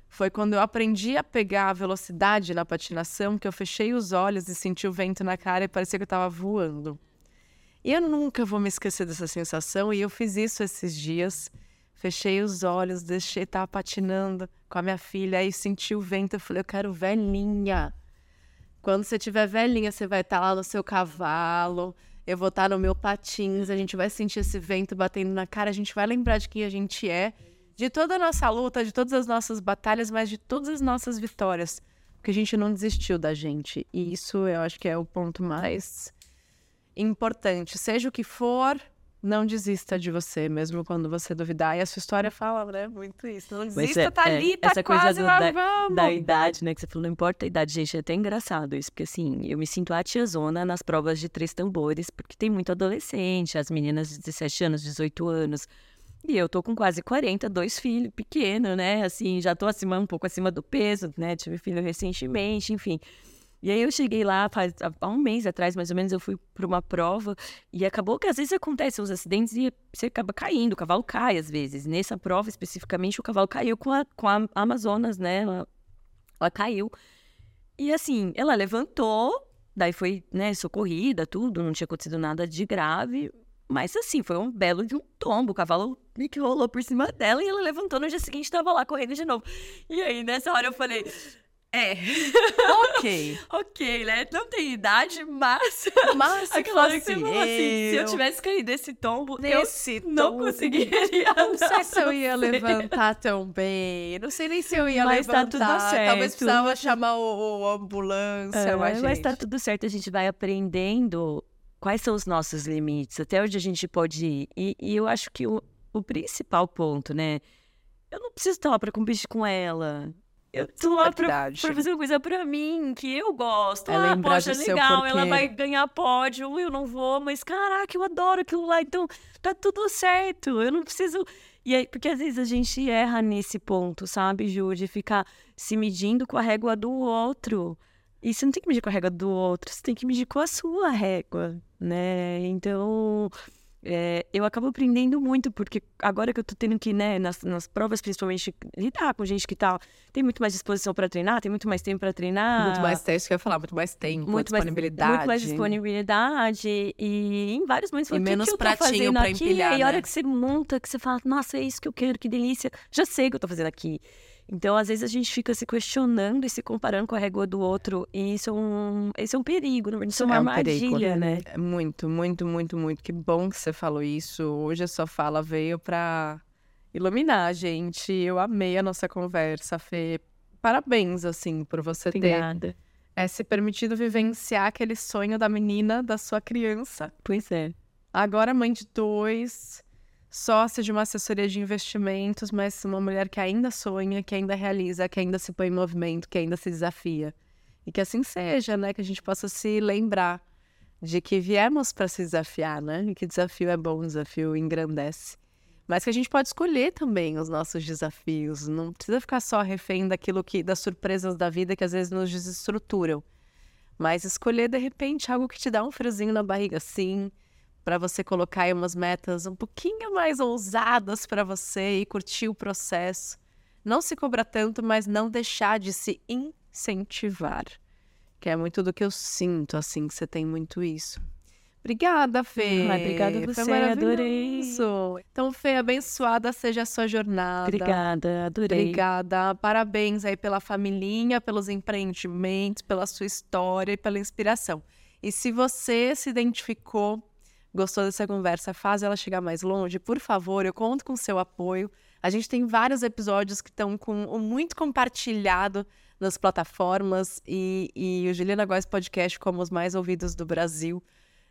[SPEAKER 1] foi quando eu aprendi a pegar a velocidade na patinação, que eu fechei os olhos e senti o vento na cara e parecia que eu estava voando. E eu nunca vou me esquecer dessa sensação, e eu fiz isso esses dias. Fechei os olhos, deixei estar patinando com a minha filha, aí senti o vento, eu falei, eu quero velhinha. Quando você tiver velhinha, você vai estar lá no seu cavalo, eu vou estar no meu patins, a gente vai sentir esse vento batendo na cara, a gente vai lembrar de quem a gente é de toda a nossa luta, de todas as nossas batalhas, mas de todas as nossas vitórias. Porque a gente não desistiu da gente. E isso eu acho que é o ponto mais importante. Seja o que for, não desista de você, mesmo quando você duvidar. E a sua história fala, né, muito isso. Não desista, é, tá ali, é, tá essa quase, coisa do,
[SPEAKER 2] da,
[SPEAKER 1] vamos.
[SPEAKER 2] da idade, né, que você falou, não importa a idade. Gente, é até engraçado isso, porque assim, eu me sinto a tiazona nas provas de três tambores, porque tem muito adolescente, as meninas de 17 anos, 18 anos, e eu tô com quase 40, dois filhos pequenos, né? Assim, já tô acima, um pouco acima do peso, né? Tive filho recentemente, enfim. E aí eu cheguei lá faz, há um mês atrás, mais ou menos, eu fui para uma prova e acabou que às vezes acontecem os acidentes e você acaba caindo, o cavalo cai às vezes. Nessa prova especificamente, o cavalo caiu com a, com a Amazonas, né? Ela, ela caiu. E assim, ela levantou, daí foi, né, socorrida, tudo, não tinha acontecido nada de grave, mas assim, foi um belo de um tombo. O cavalo que rolou por cima dela e ela levantou no dia seguinte estava lá correndo de novo. E aí, nessa hora eu falei. É.
[SPEAKER 1] Ok. [LAUGHS]
[SPEAKER 2] ok, né? Não tem idade, mas.
[SPEAKER 1] Mas aquela hora que você falou
[SPEAKER 2] assim: se eu tivesse caído desse tombo,
[SPEAKER 1] Nesse
[SPEAKER 2] eu não conseguiria.
[SPEAKER 1] Não sei se eu ia levantar tão bem. Não sei nem se eu ia
[SPEAKER 2] mas
[SPEAKER 1] levantar.
[SPEAKER 2] Tá tudo certo.
[SPEAKER 1] Talvez precisava chamar o, o ambulância. É, mas,
[SPEAKER 2] mas tá tudo certo, a gente vai aprendendo quais são os nossos limites, até onde a gente pode ir. E, e eu acho que o, o, principal ponto, né? Eu não preciso estar lá para competir com ela. Eu tô lá pra, pra, fazer uma coisa pra mim, que eu gosto. É ah, poxa, legal, ela vai ganhar pódio, eu não vou, mas caraca, eu adoro aquilo lá, então tá tudo certo. Eu não preciso. E aí, porque às vezes a gente erra nesse ponto, sabe, Ju, de ficar se medindo com a régua do outro. E você não tem que medir com a régua do outro, você tem que medir com a sua régua, né? Então, é, eu acabo aprendendo muito, porque agora que eu tô tendo que, né, nas, nas provas, principalmente, lidar com gente que tá, tem muito mais disposição para treinar, tem muito mais tempo para treinar.
[SPEAKER 1] Muito mais tempo, que eu ia falar, muito mais tempo, muito disponibilidade.
[SPEAKER 2] Mais, muito mais disponibilidade. E em vários momentos,
[SPEAKER 1] e menos que pratinho pra
[SPEAKER 2] aqui?
[SPEAKER 1] empilhar,
[SPEAKER 2] E a hora
[SPEAKER 1] né?
[SPEAKER 2] que você monta, que você fala, nossa, é isso que eu quero, que delícia. Já sei o que eu tô fazendo aqui. Então, às vezes, a gente fica se questionando e se comparando com a régua do outro. E isso é um, isso é um perigo, isso é uma é um armadilha, perigo, né?
[SPEAKER 1] É muito, muito, muito, muito. Que bom que você falou isso. Hoje a sua fala veio para iluminar a gente. Eu amei a nossa conversa, Fê. Parabéns, assim, por você
[SPEAKER 2] Obrigada.
[SPEAKER 1] ter é, se permitido vivenciar aquele sonho da menina, da sua criança.
[SPEAKER 2] Pois é.
[SPEAKER 1] Agora, mãe de dois sócia de uma assessoria de investimentos, mas uma mulher que ainda sonha, que ainda realiza, que ainda se põe em movimento, que ainda se desafia. E que assim seja, né? Que a gente possa se lembrar de que viemos para se desafiar, né? E que desafio é bom, desafio engrandece. Mas que a gente pode escolher também os nossos desafios. Não precisa ficar só refém daquilo que, das surpresas da vida que às vezes nos desestruturam. Mas escolher, de repente, algo que te dá um friozinho na barriga, sim, para você colocar aí umas metas um pouquinho mais ousadas para você e curtir o processo. Não se cobrar tanto, mas não deixar de se incentivar. Que é muito do que eu sinto, assim, que você tem muito isso. Obrigada, Fê.
[SPEAKER 2] Ai, obrigada a você, adorei.
[SPEAKER 1] Então, Fê, abençoada seja a sua jornada.
[SPEAKER 2] Obrigada, adorei.
[SPEAKER 1] Obrigada. Parabéns aí pela família, pelos empreendimentos, pela sua história e pela inspiração. E se você se identificou, gostou dessa conversa, faz ela chegar mais longe, por favor, eu conto com seu apoio. A gente tem vários episódios que estão com muito compartilhado nas plataformas e, e o Juliana Góes Podcast como os mais ouvidos do Brasil.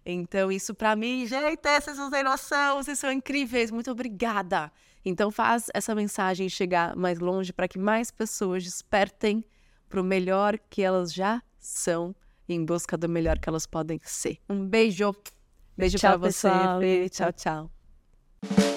[SPEAKER 1] Então, isso para mim, gente, vocês não têm noção, vocês são incríveis, muito obrigada. Então, faz essa mensagem chegar mais longe para que mais pessoas despertem para o melhor que elas já são em busca do melhor que elas podem ser. Um beijo. Beijo para você. Tchau, tchau.